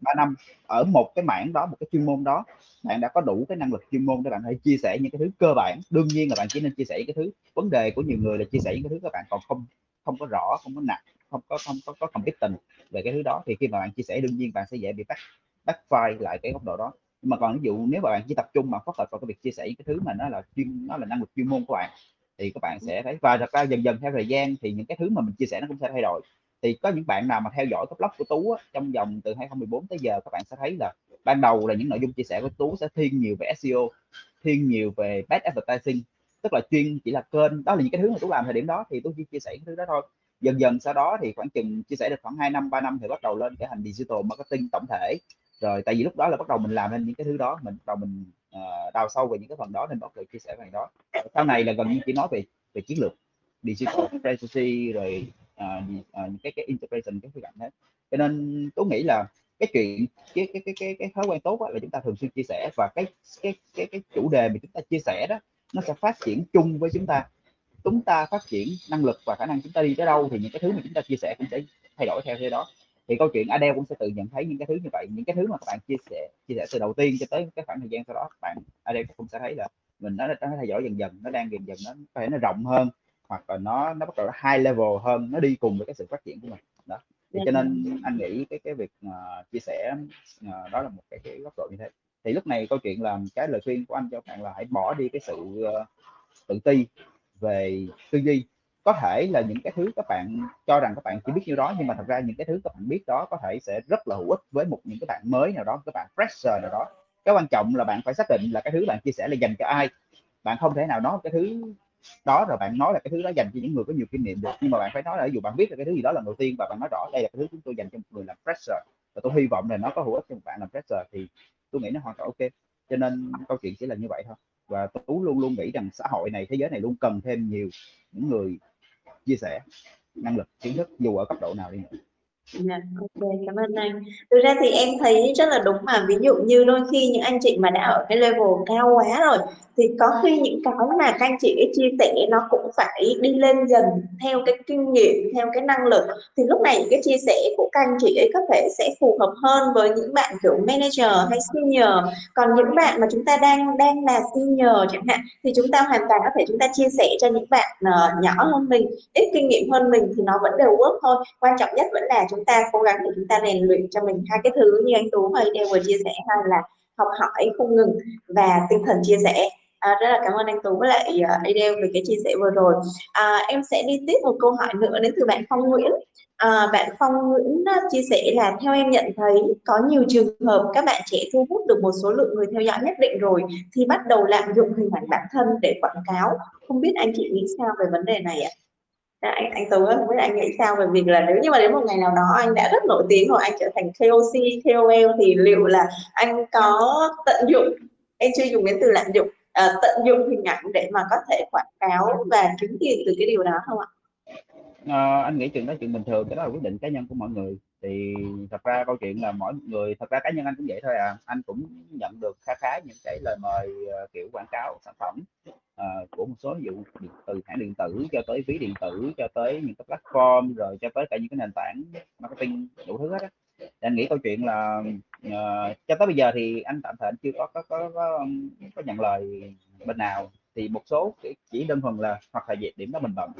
Speaker 2: 3 năm ở một cái mảng đó một cái chuyên môn đó bạn đã có đủ cái năng lực chuyên môn để bạn hãy chia sẻ những cái thứ cơ bản. Đương nhiên là bạn chỉ nên chia sẻ những cái thứ vấn đề của nhiều người là chia sẻ những cái thứ các bạn còn không không có rõ không có nặng không có không có có tình về cái thứ đó. Thì khi mà bạn chia sẻ đương nhiên bạn sẽ dễ bị bắt file lại cái góc độ đó. Nhưng mà còn ví dụ nếu mà bạn chỉ tập trung mà phức hợp vào cái việc chia sẻ cái thứ mà nó là chuyên nó là năng lực chuyên môn của bạn thì các bạn sẽ thấy và thật ra dần dần theo thời gian thì những cái thứ mà mình chia sẻ nó cũng sẽ thay đổi. Thì có những bạn nào mà theo dõi cái blog của Tú á, trong vòng từ 2014 tới giờ các bạn sẽ thấy là ban đầu là những nội dung chia sẻ của Tú sẽ thiên nhiều về SEO thiên nhiều về bad advertising tức là chuyên chỉ là kênh đó là những cái thứ mà Tú làm thời điểm đó thì Tú chỉ chia sẻ cái thứ đó thôi dần dần sau đó thì khoảng chừng chia sẻ được khoảng 2 năm 3 năm thì bắt đầu lên cái hành digital marketing tổng thể. Rồi tại vì lúc đó là bắt đầu mình làm nên những cái thứ đó mình bắt đầu mình uh, đào sâu về những cái phần đó nên bắt đầu chia sẻ về đó sau này là gần như chỉ nói về về chiến lược digital strategy rồi uh, uh, cái cái integration cái cạnh hết. Cho nên tôi nghĩ là cái chuyện cái cái cái cái, cái thói quen tốt là chúng ta thường xuyên chia sẻ và cái cái cái cái chủ đề mà chúng ta chia sẻ đó nó sẽ phát triển chung với chúng ta chúng ta phát triển năng lực và khả năng chúng ta đi tới đâu thì những cái thứ mà chúng ta chia sẻ cũng sẽ thay đổi theo thế đó. Thì câu chuyện Adele cũng sẽ tự nhận thấy những cái thứ như vậy những cái thứ mà các bạn chia sẻ chia sẻ từ đầu tiên cho tới cái khoảng thời gian sau đó các bạn Adele cũng sẽ thấy là mình nó, nó thay đổi dần dần nó đang dần dần nó có thể nó rộng hơn hoặc là nó nó bắt đầu high level hơn nó đi cùng với cái sự phát triển của mình. Đó. Thì cho nên anh nghĩ cái cái việc uh, chia sẻ uh, đó là một cái, cái góc độ như thế. Thì lúc này câu chuyện là cái lời khuyên của anh cho bạn là hãy bỏ đi cái sự uh, tự ti về tư duy. Có thể là những cái thứ các bạn cho rằng các bạn chỉ biết như đó, nhưng mà thật ra những cái thứ các bạn biết đó có thể sẽ rất là hữu ích với một những cái bạn mới nào đó các bạn fresher nào đó. Cái quan trọng là bạn phải xác định là cái thứ bạn chia sẻ là dành cho ai. Bạn không thể nào nói cái thứ đó rồi bạn nói là cái thứ đó dành cho những người có nhiều kinh nghiệm được, nhưng mà bạn phải nói là ví dụ bạn biết là cái thứ gì đó là đầu tiên và bạn nói rõ đây là cái thứ chúng tôi dành cho một người làm fresher và tôi hy vọng là nó có hữu ích cho một bạn làm fresher thì tôi nghĩ nó hoàn toàn ok. Cho nên câu chuyện chỉ là như vậy thôi và tú luôn luôn nghĩ rằng xã hội này thế giới này luôn cần thêm nhiều những người chia sẻ năng lực kiến thức dù ở cấp độ nào đi nữa
Speaker 1: Yeah, ok, cảm ơn anh. Thực ra thì em thấy rất là đúng mà ví dụ như đôi khi những anh chị mà đã ở cái level cao quá rồi thì có khi những cái mà các anh chị chia sẻ nó cũng phải đi lên dần theo cái kinh nghiệm, theo cái năng lực thì lúc này cái chia sẻ của các anh chị ấy có thể sẽ phù hợp hơn với những bạn kiểu manager hay senior. Còn những bạn mà chúng ta đang đang là senior chẳng hạn thì chúng ta hoàn toàn có thể chúng ta chia sẻ cho những bạn uh, nhỏ hơn mình, ít kinh nghiệm hơn mình thì nó vẫn đều work thôi. Quan trọng nhất vẫn là chúng ta cố gắng để chúng ta rèn luyện cho mình hai cái thứ như anh Tú và đều vừa chia sẻ hay là học hỏi không ngừng và tinh thần chia sẻ À, rất là cảm ơn anh Tú với lại uh, Adele về cái chia sẻ vừa rồi. À, em sẽ đi tiếp một câu hỏi nữa đến từ bạn Phong Nguyễn. À, bạn Phong Nguyễn à, chia sẻ là theo em nhận thấy có nhiều trường hợp các bạn trẻ thu hút được một số lượng người theo dõi nhất định rồi thì bắt đầu lạm dụng hình ảnh bản thân để quảng cáo. Không biết anh chị nghĩ sao về vấn đề này ạ? À? anh anh Tú không biết anh nghĩ sao về việc là nếu như mà đến một ngày nào đó anh đã rất nổi tiếng hoặc anh trở thành KOC, KOL thì liệu là anh có tận dụng em chưa dùng đến từ lạm dụng uh, tận dụng hình ảnh để mà có thể quảng cáo và kiếm tiền từ cái điều đó không ạ?
Speaker 2: À, anh nghĩ chuyện đó chuyện bình thường cái đó là quyết định cá nhân của mọi người. Thì thật ra câu chuyện là mỗi người thật ra cá nhân anh cũng vậy thôi à. Anh cũng nhận được khá khá những cái lời mời uh, kiểu quảng cáo sản phẩm uh, của một số ví dụ từ hãng điện tử cho tới ví điện tử cho tới những cái platform rồi cho tới cả những cái nền tảng marketing đủ thứ hết á. Anh nghĩ câu chuyện là uh, cho tới bây giờ thì anh tạm thời anh chưa có có, có có có nhận lời bên nào. Thì một số chỉ đơn thuần là hoặc là điểm đó mình bận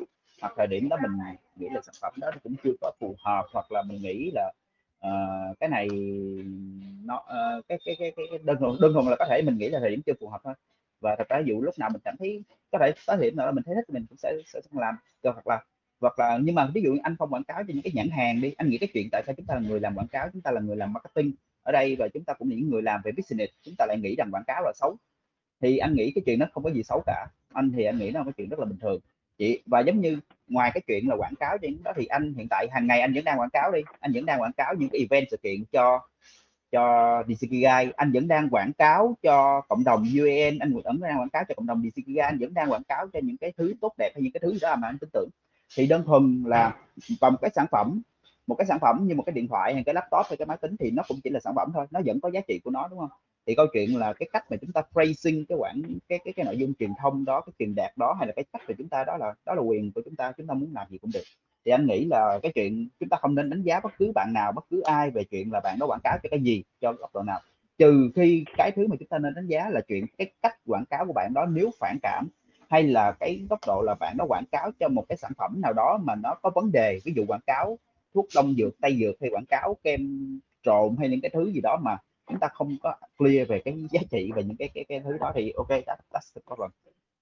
Speaker 2: hoặc thời điểm đó mình nghĩ là sản phẩm đó cũng chưa có phù hợp hoặc là mình nghĩ là uh, cái này nó uh, cái, cái, cái cái đơn thuần đơn thuần là có thể mình nghĩ là thời điểm chưa phù hợp thôi. Và thật ra dụ lúc nào mình cảm thấy có thể có thể nào mình thấy thích mình cũng sẽ sẽ làm. Hoặc là hoặc là nhưng mà ví dụ anh không quảng cáo cho những cái nhãn hàng đi anh nghĩ cái chuyện tại sao chúng ta là người làm quảng cáo chúng ta là người làm marketing ở đây và chúng ta cũng những người làm về business, chúng ta lại nghĩ rằng quảng cáo là xấu. Thì anh nghĩ cái chuyện nó không có gì xấu cả. Anh thì anh nghĩ nó là cái chuyện rất là bình thường. Chị, và giống như ngoài cái chuyện là quảng cáo trên đó thì anh hiện tại hàng ngày anh vẫn đang quảng cáo đi. Anh vẫn đang quảng cáo những cái event sự kiện cho cho Disekigai anh vẫn đang quảng cáo cho cộng đồng UN anh vẫn đang quảng cáo cho cộng đồng Disekigai anh vẫn đang quảng cáo cho những cái thứ tốt đẹp hay những cái thứ đó mà anh tin tưởng. Thì đơn thuần là và một cái sản phẩm một cái sản phẩm như một cái điện thoại hay cái laptop hay cái máy tính thì nó cũng chỉ là sản phẩm thôi, nó vẫn có giá trị của nó, đúng không? Thì câu chuyện là cái cách mà chúng ta phrasing cái quảng, cái cái cái nội dung truyền thông đó, cái truyền đạt đó hay là cái cách của chúng ta đó là đó là quyền của chúng ta chúng ta muốn làm gì cũng được. Thì anh nghĩ là cái chuyện chúng ta không nên đánh giá bất cứ bạn nào, bất cứ ai về chuyện là bạn đó quảng cáo cho cái gì, cho góc độ nào. Trừ khi cái thứ mà chúng ta nên đánh giá là chuyện cái cách quảng cáo của bạn đó nếu phản cảm hay là cái góc độ là bạn đó quảng cáo cho một cái sản phẩm nào đó mà nó có vấn đề, ví dụ quảng cáo thuốc đông dược tây dược hay quảng cáo kem trộn hay những cái thứ gì đó mà chúng ta không có clear về cái giá trị và những cái cái cái thứ đó thì ok that, that's the problem.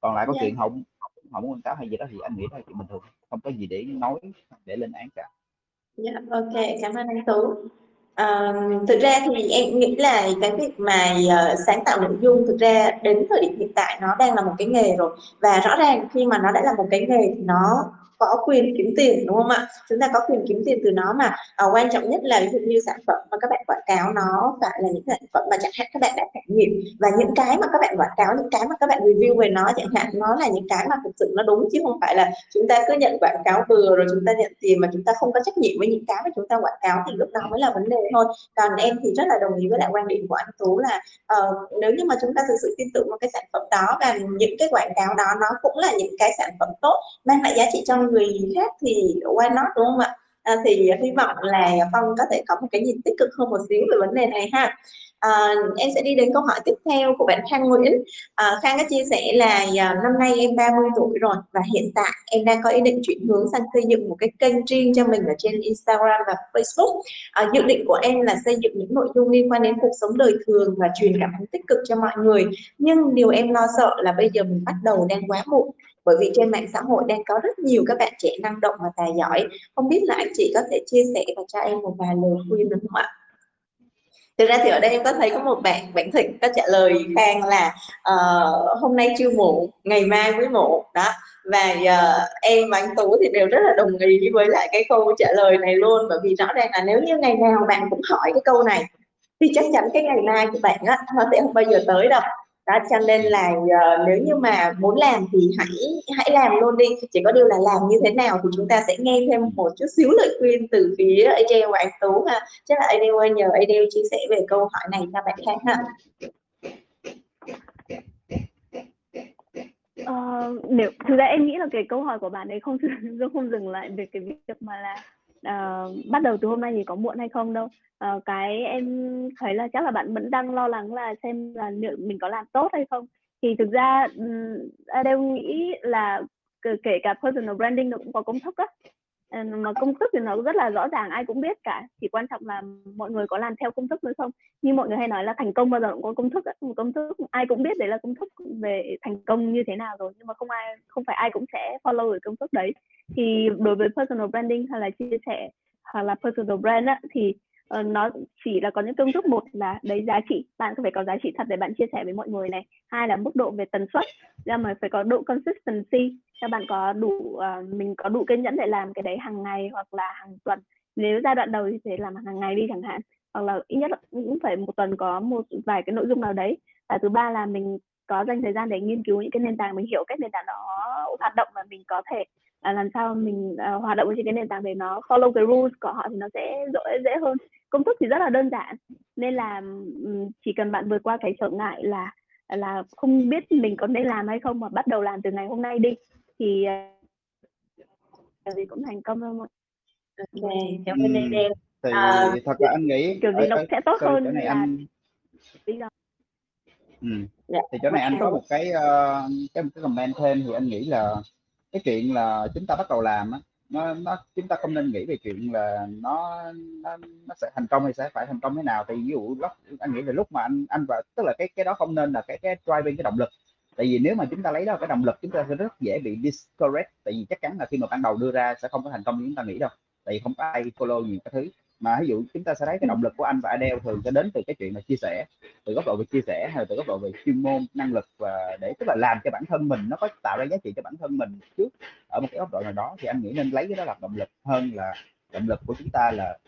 Speaker 2: Còn lại có yeah. chuyện không không muốn quảng cáo hay gì đó thì anh nghĩ là chuyện bình thường không có gì để nói để lên án cả.
Speaker 1: Yeah, ok cảm ơn anh tú. Uh, thực ra thì em nghĩ là cái việc mà uh, sáng tạo nội dung thực ra đến thời điểm hiện tại nó đang là một cái nghề rồi. Và rõ ràng khi mà nó đã là một cái nghề thì nó có quyền kiếm tiền đúng không ạ? Chúng ta có quyền kiếm tiền từ nó mà. À, quan trọng nhất là ví dụ như sản phẩm mà các bạn quảng cáo nó phải là những sản phẩm mà chẳng hạn các bạn đã trải nghiệm và những cái mà các bạn quảng cáo những cái mà các bạn review về nó chẳng hạn nó là những cái mà thực sự nó đúng chứ không phải là chúng ta cứ nhận quảng cáo vừa rồi chúng ta nhận tiền mà chúng ta không có trách nhiệm với những cái mà chúng ta quảng cáo thì lúc đó mới là vấn đề thôi. Còn em thì rất là đồng ý với lại quan điểm của anh tú là uh, nếu như mà chúng ta thực sự tin tưởng vào cái sản phẩm đó và những cái quảng cáo đó nó cũng là những cái sản phẩm tốt mang lại giá trị cho người khác thì why not đúng không ạ à, thì hy vọng là phong có thể có một cái nhìn tích cực hơn một xíu về vấn đề này ha À, em sẽ đi đến câu hỏi tiếp theo của bạn Khang Nguyễn. À, Khang có chia sẻ là à, năm nay em 30 tuổi rồi và hiện tại em đang có ý định chuyển hướng sang xây dựng một cái kênh riêng cho mình ở trên Instagram và Facebook. À, dự định của em là xây dựng những nội dung liên quan đến cuộc sống đời thường và truyền cảm hứng tích cực cho mọi người. Nhưng điều em lo sợ là bây giờ mình bắt đầu đang quá muộn bởi vì trên mạng xã hội đang có rất nhiều các bạn trẻ năng động và tài giỏi. Không biết là anh chị có thể chia sẻ và cho em một vài lời khuyên được không ạ? Thực ra thì ở đây em có thấy có một bạn bạn thịnh có trả lời khang là uh, hôm nay chưa muộn ngày mai mới muộn đó. Và uh, em và anh tú thì đều rất là đồng ý với lại cái câu trả lời này luôn. Bởi vì rõ ràng là nếu như ngày nào bạn cũng hỏi cái câu này thì chắc chắn cái ngày mai của bạn á nó sẽ không bao giờ tới đâu đó cho nên là uh, nếu như mà muốn làm thì hãy hãy làm luôn đi. Chỉ có điều là làm như thế nào thì chúng ta sẽ nghe thêm một chút xíu lời khuyên từ phía AJ và anh Tú ha. Chắc là AJ ơi nhờ AJ chia sẻ về câu hỏi này cho bạn khác ha.
Speaker 3: Uh, nếu thực ra em nghĩ là cái câu hỏi của bạn ấy không (laughs) không dừng lại về cái việc mà là uh, bắt đầu từ hôm nay thì có muộn hay không đâu. Uh, cái em thấy là chắc là bạn vẫn đang lo lắng là xem là liệu mình có làm tốt hay không. Thì thực ra um, đều nghĩ là kể cả personal branding nó cũng có công thức á. Ờ, mà công thức thì nó rất là rõ ràng ai cũng biết cả. Chỉ quan trọng là mọi người có làm theo công thức nữa không? Như mọi người hay nói là thành công bao giờ cũng có công thức một công thức ai cũng biết đấy là công thức về thành công như thế nào rồi nhưng mà không ai không phải ai cũng sẽ follow được công thức đấy. Thì đối với personal branding hay là chia sẻ hoặc là personal brand á, thì uh, nó chỉ là có những công thức. Một là đấy giá trị. Bạn phải có giá trị thật để bạn chia sẻ với mọi người này. Hai là mức độ về tần suất. Ra mà phải có độ consistency. Cho bạn có đủ uh, mình có đủ kiên nhẫn để làm cái đấy hàng ngày hoặc là hàng tuần. Nếu giai đoạn đầu thì phải làm hàng ngày đi chẳng hạn. Hoặc là ít nhất là cũng phải một tuần có một vài cái nội dung nào đấy. Và thứ ba là mình có dành thời gian để nghiên cứu những cái nền tảng mình hiểu cách nền tảng đó hoạt động và mình có thể à, làm sao mình à, hoạt động trên cái nền tảng để nó follow cái rules của họ thì nó sẽ dễ dễ hơn. Công thức thì rất là đơn giản nên là chỉ cần bạn vượt qua cái trở ngại là là không biết mình có nên làm hay không mà bắt đầu làm từ ngày hôm nay đi thì gì cũng thành công thôi mọi
Speaker 1: ừ.
Speaker 2: thì à, thật là anh nghĩ
Speaker 3: kiểu gì nó sẽ tốt hơn
Speaker 2: này là anh ừ. thì chỗ này anh có một cái uh, cái, cái comment thêm thì anh nghĩ là cái chuyện là chúng ta bắt đầu làm á nó nó chúng ta không nên nghĩ về chuyện là nó nó, nó sẽ thành công hay sẽ phải thành công thế nào. Thì ví dụ lúc anh nghĩ về lúc mà anh anh và tức là cái cái đó không nên là cái cái driving cái động lực. Tại vì nếu mà chúng ta lấy đó cái động lực chúng ta sẽ rất dễ bị discourage tại vì chắc chắn là khi mà ban đầu đưa ra sẽ không có thành công như chúng ta nghĩ đâu. Tại vì không có ai follow nhiều cái thứ mà ví dụ chúng ta sẽ thấy cái động lực của anh và Adele thường sẽ đến từ cái chuyện là chia sẻ từ góc độ về chia sẻ hay là từ góc độ về chuyên môn năng lực và để tức là làm cho bản thân mình nó có tạo ra giá trị cho bản thân mình trước. Ở một cái góc độ nào đó thì anh nghĩ nên lấy cái đó làm động lực hơn là động lực của chúng ta là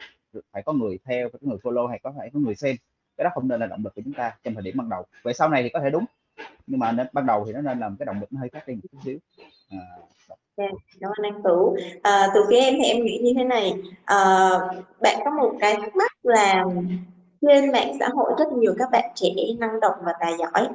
Speaker 2: phải có người theo phải có người follow hay có phải có người xem. Cái đó không nên là động lực của chúng ta trong thời điểm ban đầu. Về sau này thì có thể đúng nhưng mà nên, ban đầu thì nó nên làm cái động lực nó hơi khác đi một chút xíu. À,
Speaker 1: Yeah, cảm ơn anh Tú. À, từ phía em thì em nghĩ như thế này, à, bạn có một cái thắc mắc là trên mạng xã hội rất nhiều các bạn trẻ năng động và tài giỏi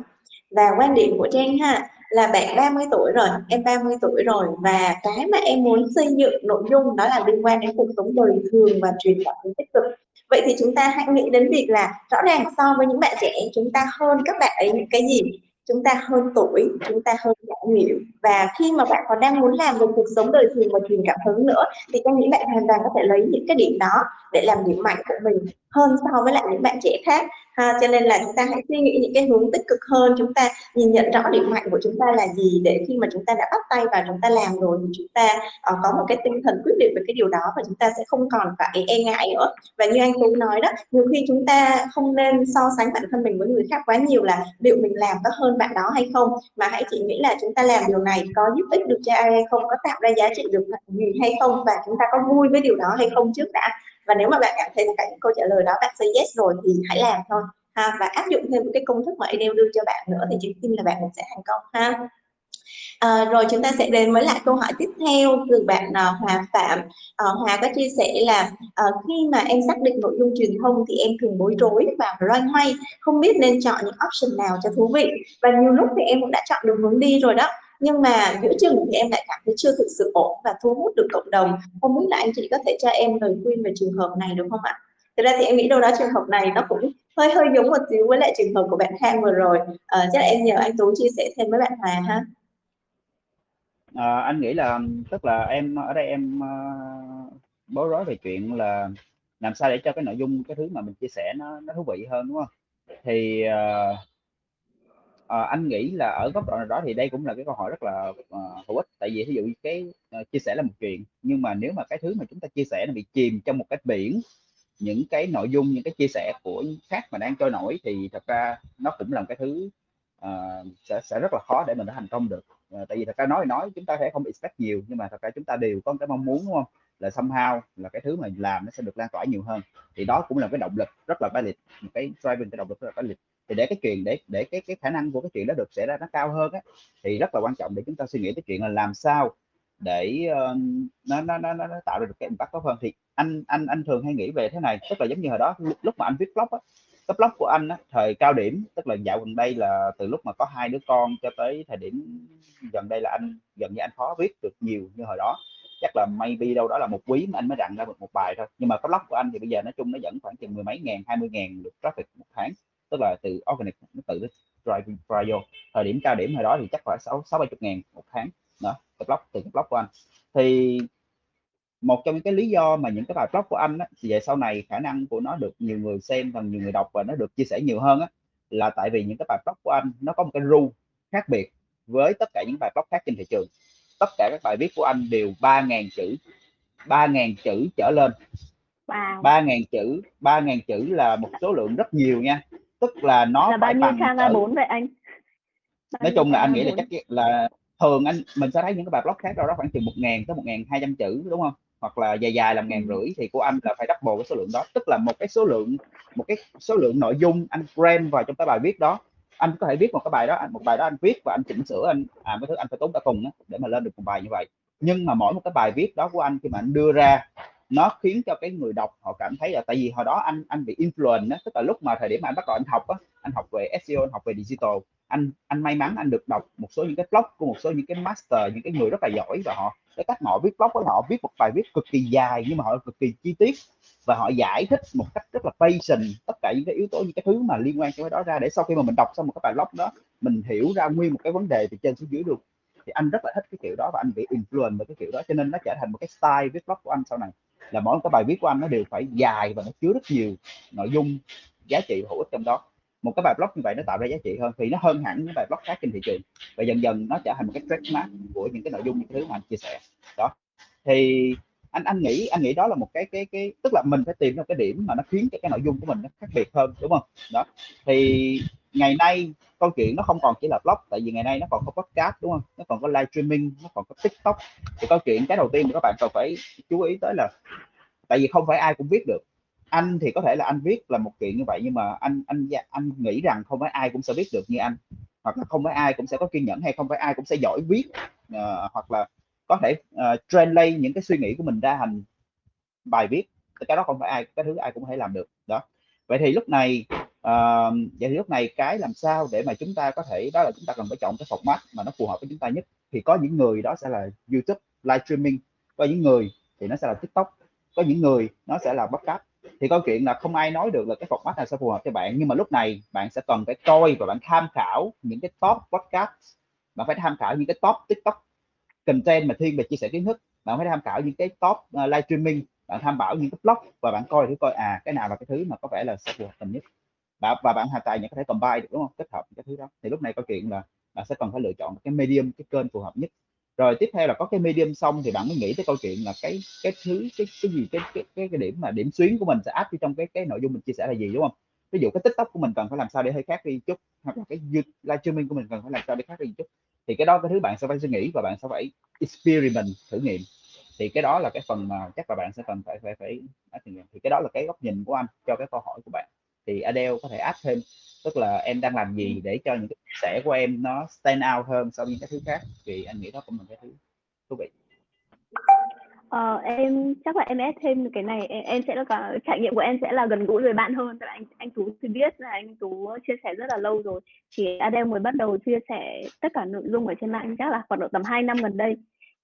Speaker 1: và quan điểm của Trang ha là bạn 30 tuổi rồi, em 30 tuổi rồi và cái mà em muốn xây dựng nội dung đó là liên quan đến cuộc sống đời thường và truyền cảm hứng tích cực. Vậy thì chúng ta hãy nghĩ đến việc là rõ ràng so với những bạn trẻ chúng ta hơn các bạn ấy những cái gì? Chúng ta hơn tuổi, chúng ta hơn trải nghiệm. Và khi mà bạn còn đang muốn làm một cuộc sống đời thường và truyền cảm hứng nữa thì tôi nghĩ bạn hoàn toàn có thể lấy những cái điểm đó để làm điểm mạnh của mình hơn so với lại những bạn trẻ khác ha cho nên là chúng ta hãy suy nghĩ những cái hướng tích cực hơn. Chúng ta nhìn nhận rõ điểm mạnh của chúng ta là gì để khi mà chúng ta đã bắt tay vào chúng ta làm rồi thì chúng ta uh, có một cái tinh thần quyết định về cái điều đó và chúng ta sẽ không còn phải e ngại nữa. Và như anh tú nói đó nhiều khi chúng ta không nên so sánh bản thân mình với người khác quá nhiều là liệu mình làm có hơn bạn đó hay không. Mà hãy chỉ nghĩ là chúng ta làm điều này có giúp ích được cho ai hay không có tạo ra giá trị được gì hay không và chúng ta có vui với điều đó hay không trước đã và nếu mà bạn cảm thấy tất cả những câu trả lời đó bạn say yes rồi thì hãy làm thôi ha và áp dụng thêm cái công thức mà Adele đưa cho bạn nữa thì chị tin là bạn cũng sẽ thành công ha À, rồi chúng ta sẽ đến với lại câu hỏi tiếp theo từ bạn uh, Hòa Phạm. Uh, Hòa có chia sẻ là uh, khi mà em xác định nội dung truyền thông thì em thường bối rối và loay hoay, không biết nên chọn những option nào cho thú vị. Và nhiều lúc thì em cũng đã chọn được hướng đi rồi đó nhưng mà giữa chừng thì em lại cảm thấy chưa thực sự ổn và thu hút được cộng đồng. Không biết là anh chị có thể cho em lời khuyên về trường hợp này được không ạ? Thực ra thì em nghĩ đâu đó trường hợp này nó cũng hơi hơi giống một xíu với lại trường hợp của bạn Khang vừa rồi. À, chắc là em nhờ anh Tú chia sẻ thêm với bạn Hòa ha.
Speaker 2: À, anh nghĩ là tức là em ở đây em uh, bối rối về chuyện là làm sao để cho cái nội dung cái thứ mà mình chia sẻ nó nó thú vị hơn đúng không? Thì uh, à, anh nghĩ là ở góc độ nào đó thì đây cũng là cái câu hỏi rất là uh, hữu ích. Tại vì ví dụ cái uh, chia sẻ là một chuyện nhưng mà nếu mà cái thứ mà chúng ta chia sẻ nó bị chìm trong một cái biển những cái nội dung những cái chia sẻ của khác mà đang trôi nổi thì thật ra nó cũng là một cái thứ uh, sẽ sẽ rất là khó để mình đã thành công được. Uh, tại vì thật ra nói thì nói chúng ta sẽ không expect nhiều nhưng mà thật ra chúng ta đều có cái mong muốn đúng không? Là somehow là cái thứ mà làm nó sẽ được lan tỏa nhiều hơn. Thì đó cũng là cái động lực rất là valid một cái driving cái động lực rất là valid. Thì để cái chuyện để để cái cái khả năng của cái chuyện đó được xảy ra nó cao hơn á thì rất là quan trọng để chúng ta suy nghĩ tới chuyện là làm sao để uh, nó, nó nó nó tạo ra được cái impact tốt hơn. Thì anh anh anh thường hay nghĩ về thế này tức là giống như hồi đó lúc mà anh viết blog á cái blog của anh á, thời cao điểm tức là dạo gần đây là từ lúc mà có hai đứa con cho tới thời điểm gần đây là anh gần như anh khó viết được nhiều như hồi đó chắc là maybe đâu đó là một quý mà anh mới rặn ra được một bài thôi. Nhưng mà cái blog của anh thì bây giờ nói chung nó dẫn khoảng chừng mười mấy ngàn hai mươi ngàn lượt traffic một tháng. Tức là từ organic nó tự drive drive vô. Thời điểm cao điểm hồi đó thì chắc khoảng sáu sáu ba chục ngàn một tháng. Đó cái blog từ cái blog của anh. Thì một trong những cái lý do mà những cái bài blog của anh á, thì về sau này khả năng của nó được nhiều người xem và nhiều người đọc và nó được chia sẻ nhiều hơn á, là tại vì những cái bài blog của anh nó có một cái rule khác biệt với tất cả những bài blog khác trên thị trường tất cả các bài viết của anh đều 3.000 chữ 3.000 chữ trở lên. Wow. 3.000 chữ 3.000 chữ là một số lượng rất nhiều nha. Tức là nó
Speaker 3: là bao nhiêu trang A4 vậy anh?
Speaker 2: Nói chung là anh nghĩ là chắc là thường anh mình sẽ thấy những cái bài blog khác đâu đó khoảng chừng một ngàn tới một ngàn hai trăm chữ đúng không? Hoặc là dài dài là ngàn ừ. rưỡi thì của anh là phải double cái số lượng đó. Tức là một cái số lượng một cái số lượng nội dung anh cram vào trong cái bài viết đó anh có thể viết một cái bài đó một bài đó anh viết và anh chỉnh sửa, anh à cái thứ anh phải tốn cả tuần để mà lên được một bài như vậy. Nhưng mà mỗi một cái bài viết đó của anh khi mà anh đưa ra nó khiến cho cái người đọc họ cảm thấy là tại vì hồi đó anh anh bị influence đó, tức là lúc mà thời điểm mà anh bắt đầu anh học á anh học về SEO anh học về digital. Anh anh may mắn anh được đọc một số những cái blog của một số những cái master những cái người rất là giỏi và họ cái cách họ viết blog của họ viết một bài viết cực kỳ dài nhưng mà họ cực kỳ chi tiết và họ giải thích một cách rất là patient tất cả những cái yếu tố những cái thứ mà liên quan cho cái đó ra để sau khi mà mình đọc xong một cái bài blog đó mình hiểu ra nguyên một cái vấn đề từ trên xuống dưới được. Thì anh rất là thích cái kiểu đó và anh bị influence bởi cái kiểu đó cho nên nó trở thành một cái style viết blog của anh sau này là mỗi cái bài viết của anh nó đều phải dài và nó chứa rất nhiều nội dung, giá trị hữu ích trong đó. Một cái bài blog như vậy nó tạo ra giá trị hơn thì nó hơn hẳn những bài blog khác trên thị trường và dần dần nó trở thành một cái trademark của những cái nội dung, những cái thứ mà anh chia sẻ. Đó. Thì anh anh nghĩ anh nghĩ đó là một cái cái cái, tức là mình phải tìm ra cái điểm mà nó khiến cho cái nội dung của mình nó khác biệt hơn, đúng không? Đó. Thì ngày nay câu chuyện nó không còn chỉ là blog tại vì ngày nay nó còn có podcast đúng không? Nó còn có live streaming nó còn có tiktok. Thì câu chuyện cái đầu tiên mà các bạn cần phải chú ý tới là tại vì không phải ai cũng viết được. Anh thì có thể là anh viết là một chuyện như vậy nhưng mà anh anh anh nghĩ rằng không phải ai cũng sẽ viết được như anh. Hoặc là không phải ai cũng sẽ có kiên nhẫn hay không phải ai cũng sẽ giỏi viết uh, hoặc là có thể uh, translate những cái suy nghĩ của mình ra thành bài viết. Cái đó không phải ai cái thứ ai cũng có thể làm được. Đó. Vậy thì lúc này à, vậy thì lúc này cái làm sao để mà chúng ta có thể đó là chúng ta cần phải chọn cái format mà nó phù hợp với chúng ta nhất. Thì có những người đó sẽ là YouTube live streaming có những người thì nó sẽ là TikTok có những người nó sẽ là podcast. Thì câu chuyện là không ai nói được là cái format nào sẽ phù hợp cho bạn nhưng mà lúc này bạn sẽ cần phải coi và bạn tham khảo những cái top podcast. Bạn phải tham khảo những cái top tiktok content mà thiên về chia sẻ kiến thức. Bạn phải tham khảo những cái top uh, live streaming bạn tham khảo những cái blog và bạn coi thử coi à cái nào là cái thứ mà có vẻ là sẽ phù hợp mình nhất và, và bạn hoàn toàn có thể combine được đúng không? Kết hợp cái thứ đó. Thì lúc này câu chuyện là bạn sẽ cần phải lựa chọn cái medium cái kênh phù hợp nhất. Rồi tiếp theo là có cái medium xong thì bạn mới nghĩ tới câu chuyện là cái cái thứ cái cái gì cái cái cái, cái điểm mà điểm xuyến của mình sẽ áp trong cái cái nội dung mình chia sẻ là gì đúng không? Ví dụ cái tiktok của mình cần phải làm sao để hơi khác đi chút hoặc là cái live streaming của mình cần phải làm sao để khác đi chút. Thì cái đó cái thứ bạn sẽ phải suy nghĩ và bạn sẽ phải experiment thử nghiệm. Thì cái đó là cái phần mà chắc là bạn sẽ cần phải phải phải thì cái đó là cái góc nhìn của anh cho cái câu hỏi của bạn thì Adele có thể áp thêm. Tức là em đang làm gì để cho những cái sẻ của em nó stand out hơn so với những cái thứ khác? Thì anh nghĩ đó cũng là cái thứ thú vị.
Speaker 3: Ờ, em chắc là em ép thêm cái này. Em, em sẽ là cả trải nghiệm của em sẽ là gần gũi với bạn hơn. Tại anh anh tú thì biết là anh tú chia sẻ rất là lâu rồi. Thì Adele mới bắt đầu chia sẻ tất cả nội dung ở trên mạng chắc là khoảng độ tầm 2 năm gần đây.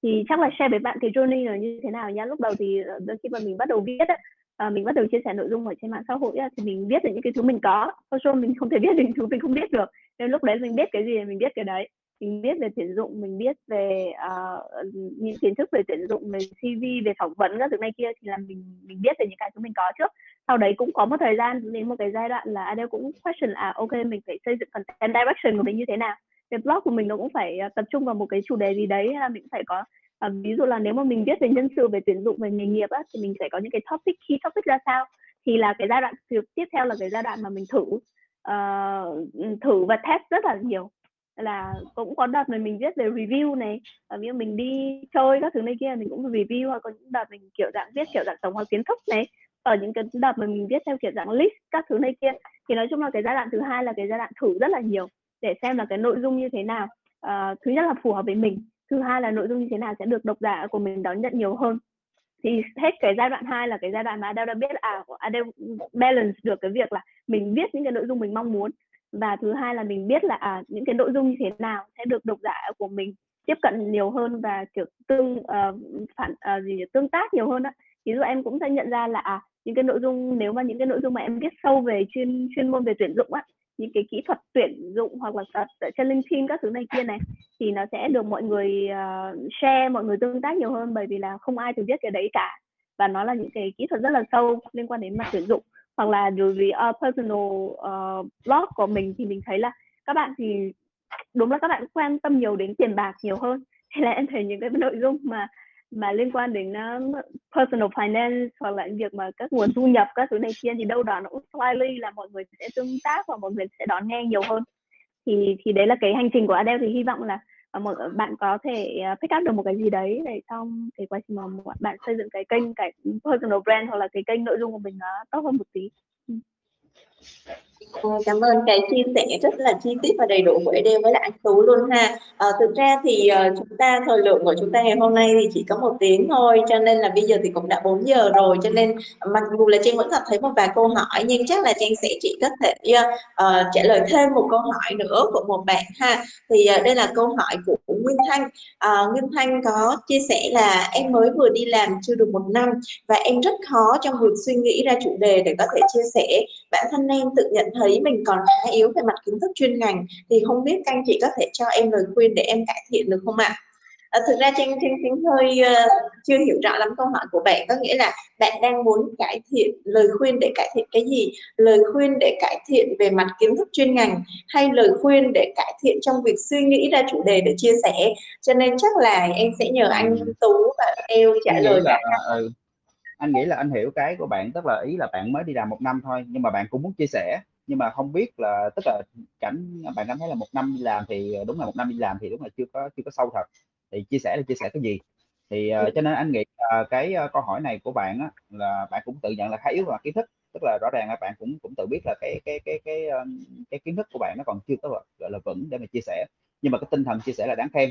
Speaker 3: Thì chắc là share với bạn cái journey là như thế nào nhá lúc đầu thì ờ, khi mà mình bắt đầu viết á, à, mình bắt đầu chia sẻ nội dung ở trên mạng xã hội thì mình viết được những cái thứ mình có. Social mình không thể (laughs) viết được những thứ mình không biết được. Nên lúc đấy mình biết cái gì thì mình biết cái đấy. Mình biết về tuyển dụng mình biết về uh, những kiến thức về tuyển dụng về cv về phỏng vấn các thứ này kia thì là mình mình biết về những cái thứ mình có trước. Sau đấy cũng có một thời gian đến một cái giai đoạn là Adele cũng question là ok mình phải xây dựng content direction của mình như thế nào? Cái blog của mình nó cũng phải ờ, tập trung vào một cái chủ đề gì đấy là mình cũng phải có à, ví dụ là nếu mà mình viết về nhân sự về tuyển dụng về nghề nghiệp á, thì mình sẽ có những cái topic key topic ra sao? Thì là cái giai đoạn tiếp theo là cái giai đoạn mà mình thử uh, thử và test rất là nhiều. Là cũng có đợt mà mình viết về review này à, ví dụ mình đi chơi các thứ này kia mình cũng review hoặc có những đợt mình kiểu dạng viết kiểu dạng tổng hợp kiến thức này. Ở những cái đợt mà mình viết theo kiểu dạng list các thứ này kia thì nói chung là cái giai đoạn thứ hai là cái giai đoạn thử rất là nhiều để xem là cái nội dung như thế nào. À, thứ nhất là phù hợp với mình thứ hai là nội dung như thế nào sẽ được độc giả của mình đón nhận nhiều hơn. Thì hết cái giai đoạn 2 là cái giai đoạn mà Adele đã biết là à, Adele balance được cái việc là mình viết những cái nội dung mình mong muốn. Và thứ hai là mình biết là à, những cái nội dung như thế nào sẽ được độc giả của mình tiếp cận nhiều hơn và kiểu tương uh, phản uh, gì tương tác nhiều hơn á. Ví dụ em cũng sẽ nhận ra là à, những cái nội dung nếu mà những cái nội dung mà em biết sâu về chuyên chuyên môn về tuyển dụng á những cái kỹ thuật tuyển dụng hoặc là trên LinkedIn các thứ này kia này thì nó sẽ được mọi người uh, share mọi người tương tác nhiều hơn bởi vì là không ai từng biết cái đấy cả. Và nó là những cái kỹ thuật rất là sâu liên quan đến mặt tuyển dụng. Hoặc là đối với uh, personal uh, blog của mình thì mình thấy là các bạn thì đúng là các bạn quan tâm nhiều đến tiền bạc nhiều hơn. Hay là em thấy những cái nội dung mà mà liên quan đến um, personal finance hoặc là việc mà các nguồn thu nhập các thứ này kia thì đâu đó nó cũng slightly là mọi người sẽ tương tác và mọi người sẽ đón nghe nhiều hơn. Thì thì đấy là cái hành trình của Adele. Thì hy vọng là ờ, mọi bạn có thể ờ, pick up được một cái gì đấy để trong cái quá trình mà bạn xây dựng cái kênh cái personal brand hoặc là cái kênh nội dung của mình nó tốt hơn một tí. Ừ.
Speaker 1: Vâng, cảm ơn cái chia sẻ rất là chi tiết và đầy đủ của Ede với lại anh Tú luôn ha. À, thực ra thì uh, chúng ta thời lượng của chúng ta ngày hôm nay thì chỉ có một tiếng thôi, cho nên là bây giờ thì cũng đã 4 giờ rồi, cho nên mặc dù là Trang vẫn còn thấy một vài câu hỏi nhưng chắc là Trang sẽ chỉ có thể uh, trả lời thêm một câu hỏi nữa của một bạn ha. Thì uh, đây là câu hỏi của Nguyên Thanh. Uh, Nguyên Thanh có chia sẻ là em mới vừa đi làm chưa được một năm và em rất khó trong việc suy nghĩ ra chủ đề để có thể chia sẻ. Bản thân em tự nhận thấy mình còn khá yếu về mặt kiến thức chuyên ngành thì không biết các anh chị có thể cho em lời khuyên để em cải thiện được không ạ? à, thực ra trên trên trên hơi uh, chưa hiểu rõ lắm câu hỏi của bạn có nghĩa là bạn đang muốn cải thiện lời khuyên để cải thiện cái gì? Lời khuyên để cải thiện về mặt kiến thức chuyên ngành hay lời khuyên để cải thiện trong việc suy nghĩ ra chủ đề để chia sẻ? Cho nên chắc là em sẽ nhờ anh tú và eo trả lời
Speaker 2: là, ừ, anh nghĩ là anh hiểu cái của bạn tức là ý là bạn mới đi làm một năm thôi nhưng mà bạn cũng muốn chia sẻ nhưng mà không biết là tức là cảnh bạn cảm thấy là một năm đi làm thì đúng là một năm đi làm thì đúng là chưa có chưa có sâu thật. Thì chia sẻ là chia sẻ cái gì? Thì uh, cho nên anh nghĩ uh, cái uh, câu hỏi này của bạn á, là bạn cũng tự nhận là khá yếu về kiến thức. Tức là rõ ràng là bạn cũng cũng tự biết là cái cái cái cái um, cái kiến thức của bạn nó còn chưa có gọi là vững để mà chia sẻ. Nhưng mà cái tinh thần chia sẻ là đáng khen.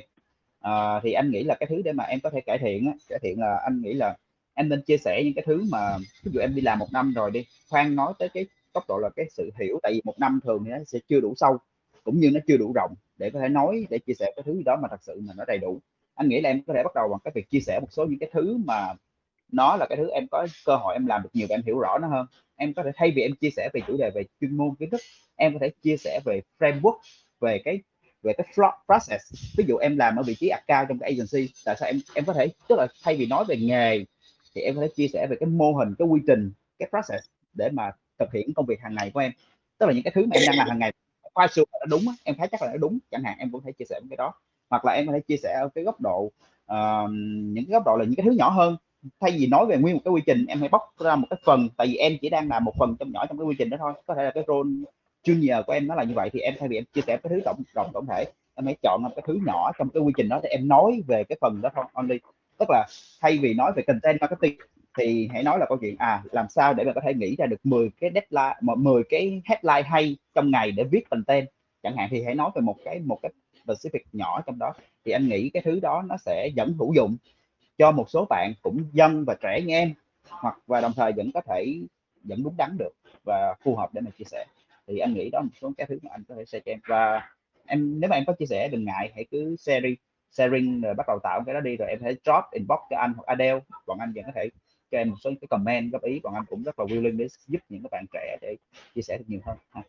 Speaker 2: Uh, thì anh nghĩ là cái thứ để mà em có thể cải thiện á, cải thiện là anh nghĩ là em nên chia sẻ những cái thứ mà ví dụ em đi làm một năm rồi đi khoan nói tới cái góc độ là cái sự hiểu, tại vì một năm thường thì nó sẽ chưa đủ sâu, cũng như nó chưa đủ rộng để có thể nói, để chia sẻ cái thứ gì đó mà thật sự mà nó đầy đủ. Anh nghĩ là em có thể bắt đầu bằng cái việc chia sẻ một số những cái thứ mà nó là cái thứ em có cơ hội em làm được nhiều và em hiểu rõ nó hơn. Em có thể thay vì em chia sẻ về chủ đề về chuyên môn kiến thức, em có thể chia sẻ về framework, về cái về cái process. Ví dụ em làm ở vị trí cao trong cái agency, tại sao em em có thể, tức là thay vì nói về nghề, thì em có thể chia sẻ về cái mô hình, cái quy trình, cái process để mà thực hiện công việc hàng ngày của em. Tức là những cái thứ mà em đang làm hàng ngày qua xưa là đúng em thấy chắc là nó đúng chẳng hạn em cũng thể chia sẻ cái đó. Hoặc là em có thể chia sẻ ở cái góc độ uh, những cái góc độ là những cái thứ nhỏ hơn. Thay vì nói về nguyên một cái quy trình em hãy bóc ra một cái phần tại vì em chỉ đang làm một phần trong nhỏ trong cái quy trình đó thôi. Có thể là cái role junior của em nó là như vậy thì em thay vì em chia sẻ cái thứ tổng tổng tổng thể em hãy chọn một cái thứ nhỏ trong cái quy trình đó thì em nói về cái phần đó thôi only tức là thay vì nói về content marketing thì hãy nói là câu chuyện à làm sao để mà có thể nghĩ ra được 10 cái deadline 10 cái headline hay trong ngày để viết content chẳng hạn thì hãy nói về một cái một cái specific nhỏ trong đó. Thì anh nghĩ cái thứ đó nó sẽ vẫn hữu dụng cho một số bạn cũng dân và trẻ như em, hoặc và đồng thời vẫn có thể, vẫn đúng đắn được và phù hợp để mà chia sẻ. Thì anh nghĩ đó một số cái thứ mà anh có thể share cho em. Và em, nếu mà em có chia sẻ đừng ngại, hãy cứ share sharing rồi bắt đầu tạo cái đó đi, rồi em sẽ drop inbox cho anh hoặc Adele. Bọn anh vẫn có thể cho em một số cái comment góp ý bọn anh cũng rất là willing để giúp những các bạn trẻ để chia sẻ được nhiều hơn ha.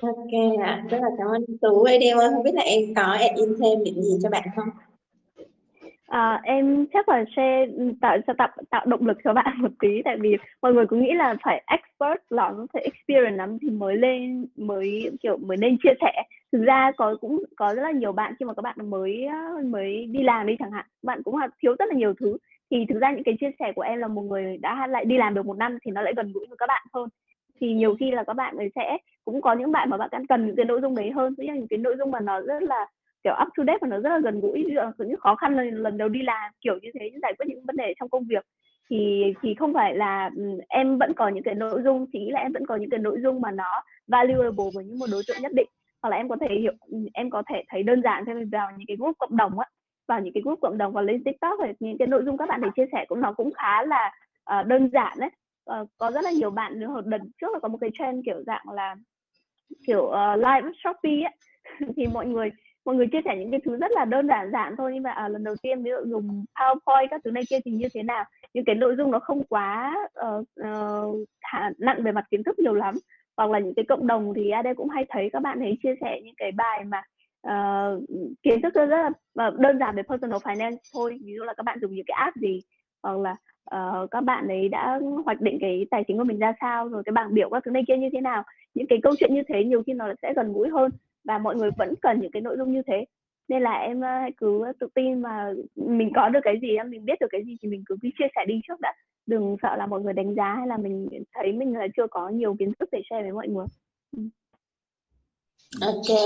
Speaker 1: Ok ạ, rất là cảm ơn Tú Adele không biết là em có add in thêm điểm gì cho bạn không?
Speaker 3: À, em chắc là sẽ tạo sẽ tạo tạo động lực cho bạn một tí tại vì mọi người cũng nghĩ là phải expert lắm phải experience lắm thì mới lên mới kiểu mới nên chia sẻ thực ra có cũng có rất là nhiều bạn khi mà các bạn mới mới đi làm đi chẳng hạn bạn cũng là thiếu rất là nhiều thứ thì thực ra những cái chia sẻ của em là một người đã lại đi làm được một năm thì nó lại gần gũi với các bạn hơn. Thì nhiều khi là các bạn ấy sẽ cũng có những bạn mà bạn cần những cái nội dung đấy hơn. Ví những cái nội dung mà nó rất là kiểu up to date và nó rất là gần gũi những khó khăn lần, lần đầu đi làm kiểu như thế giải quyết những vấn đề trong công việc. Thì thì không phải là em vẫn có những cái nội dung chỉ là em vẫn có những cái nội dung mà nó valuable với những một đối tượng nhất định. Hoặc là em có thể hiểu em có thể thấy đơn giản thêm vào những cái group cộng đồng á vào những cái group cộng đồng và lên tiktok thì những cái nội dung các bạn để chia sẻ cũng nó cũng khá là uh, đơn giản đấy. Uh, có rất là nhiều bạn nữa đợt trước là có một cái trend kiểu dạng là kiểu ờ, uh, live shopee ấy. (laughs) Thì mọi người mọi người chia sẻ những cái thứ rất là đơn giản giản thôi nhưng mà à, lần đầu tiên ví dụ dùng PowerPoint các thứ này kia thì như thế nào? Những cái nội dung nó không quá uh, uh, nặng về mặt kiến thức nhiều lắm. Hoặc là những cái cộng đồng thì AD cũng hay thấy các bạn ấy chia sẻ những cái bài mà uh, kiến thức rất là uh, đơn giản về personal finance thôi. Ví dụ là các bạn dùng những cái app gì hoặc là uh, các bạn ấy đã hoạch định cái tài chính của mình ra sao rồi cái bảng biểu các thứ này kia như thế nào. Những cái câu chuyện như thế nhiều khi nó sẽ gần gũi hơn và mọi người vẫn cần những cái nội dung như thế. Nên là em hãy cứ tự tin mà mình có được cái gì mình biết được cái gì thì mình cứ chia sẻ đi trước đã. Đừng sợ là mọi người đánh giá hay là mình thấy mình là chưa có nhiều kiến thức để share với mọi người. Ừ.
Speaker 1: Ok,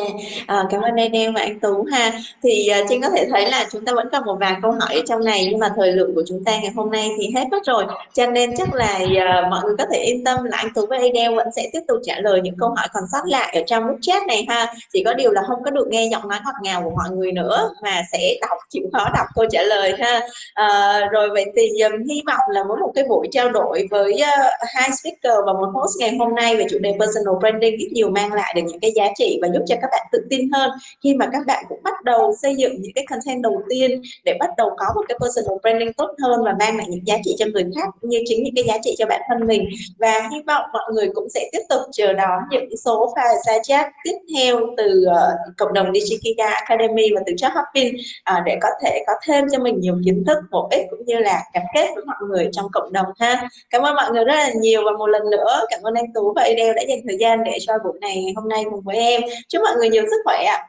Speaker 1: à, cảm ơn Daniel và anh Tú ha. Thì uh, Trinh có thể thấy là chúng ta vẫn còn một vài câu hỏi ở trong này nhưng mà thời lượng của chúng ta ngày hôm nay thì hết mất rồi. Cho nên chắc là uh, mọi người có thể yên tâm là anh Tú và Daniel vẫn sẽ tiếp tục trả lời những câu hỏi còn sót lại ở trong group chat này ha. Chỉ có điều là không có được nghe giọng nói ngọt ngào của mọi người nữa mà sẽ đọc chịu khó đọc câu trả lời ha. Uh, rồi vậy thì um, hy vọng là với một cái buổi trao đổi với uh, hai speaker và một host ngày hôm nay về chủ đề personal branding ít nhiều mang lại được những cái giá trị trị và giúp cho các bạn tự tin hơn. Khi mà các bạn cũng bắt đầu xây dựng những cái content đầu tiên để bắt đầu có một cái personal branding tốt hơn và mang lại những giá trị cho người khác như chính những cái giá trị cho bản thân mình. Và hy vọng mọi người cũng sẽ tiếp tục chờ đón những số file xa chat tiếp theo từ uh, cộng đồng Digikiga Academy và từ Job Hopping uh, ờ, để có thể có thêm cho mình nhiều kiến thức bổ ích cũng như là gắn kết với mọi người trong cộng đồng ha. Cảm ơn mọi người rất là nhiều và một lần nữa cảm ơn anh Tú và Adele đã dành thời gian để cho buổi này hôm nay cùng với em chúc mọi người nhiều sức khỏe ạ.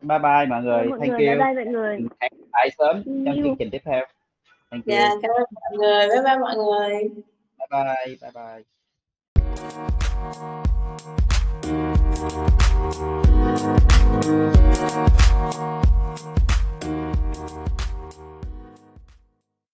Speaker 2: Bye bye mọi người.
Speaker 3: mọi
Speaker 2: thank
Speaker 3: người,
Speaker 2: you.
Speaker 3: Bye bye mọi người.
Speaker 2: Hẹn lại sớm trong chương trình tiếp theo. Thank you.
Speaker 1: Dạ cảm ơn mọi người. Bye bye mọi người.
Speaker 2: Bye bye bye bye.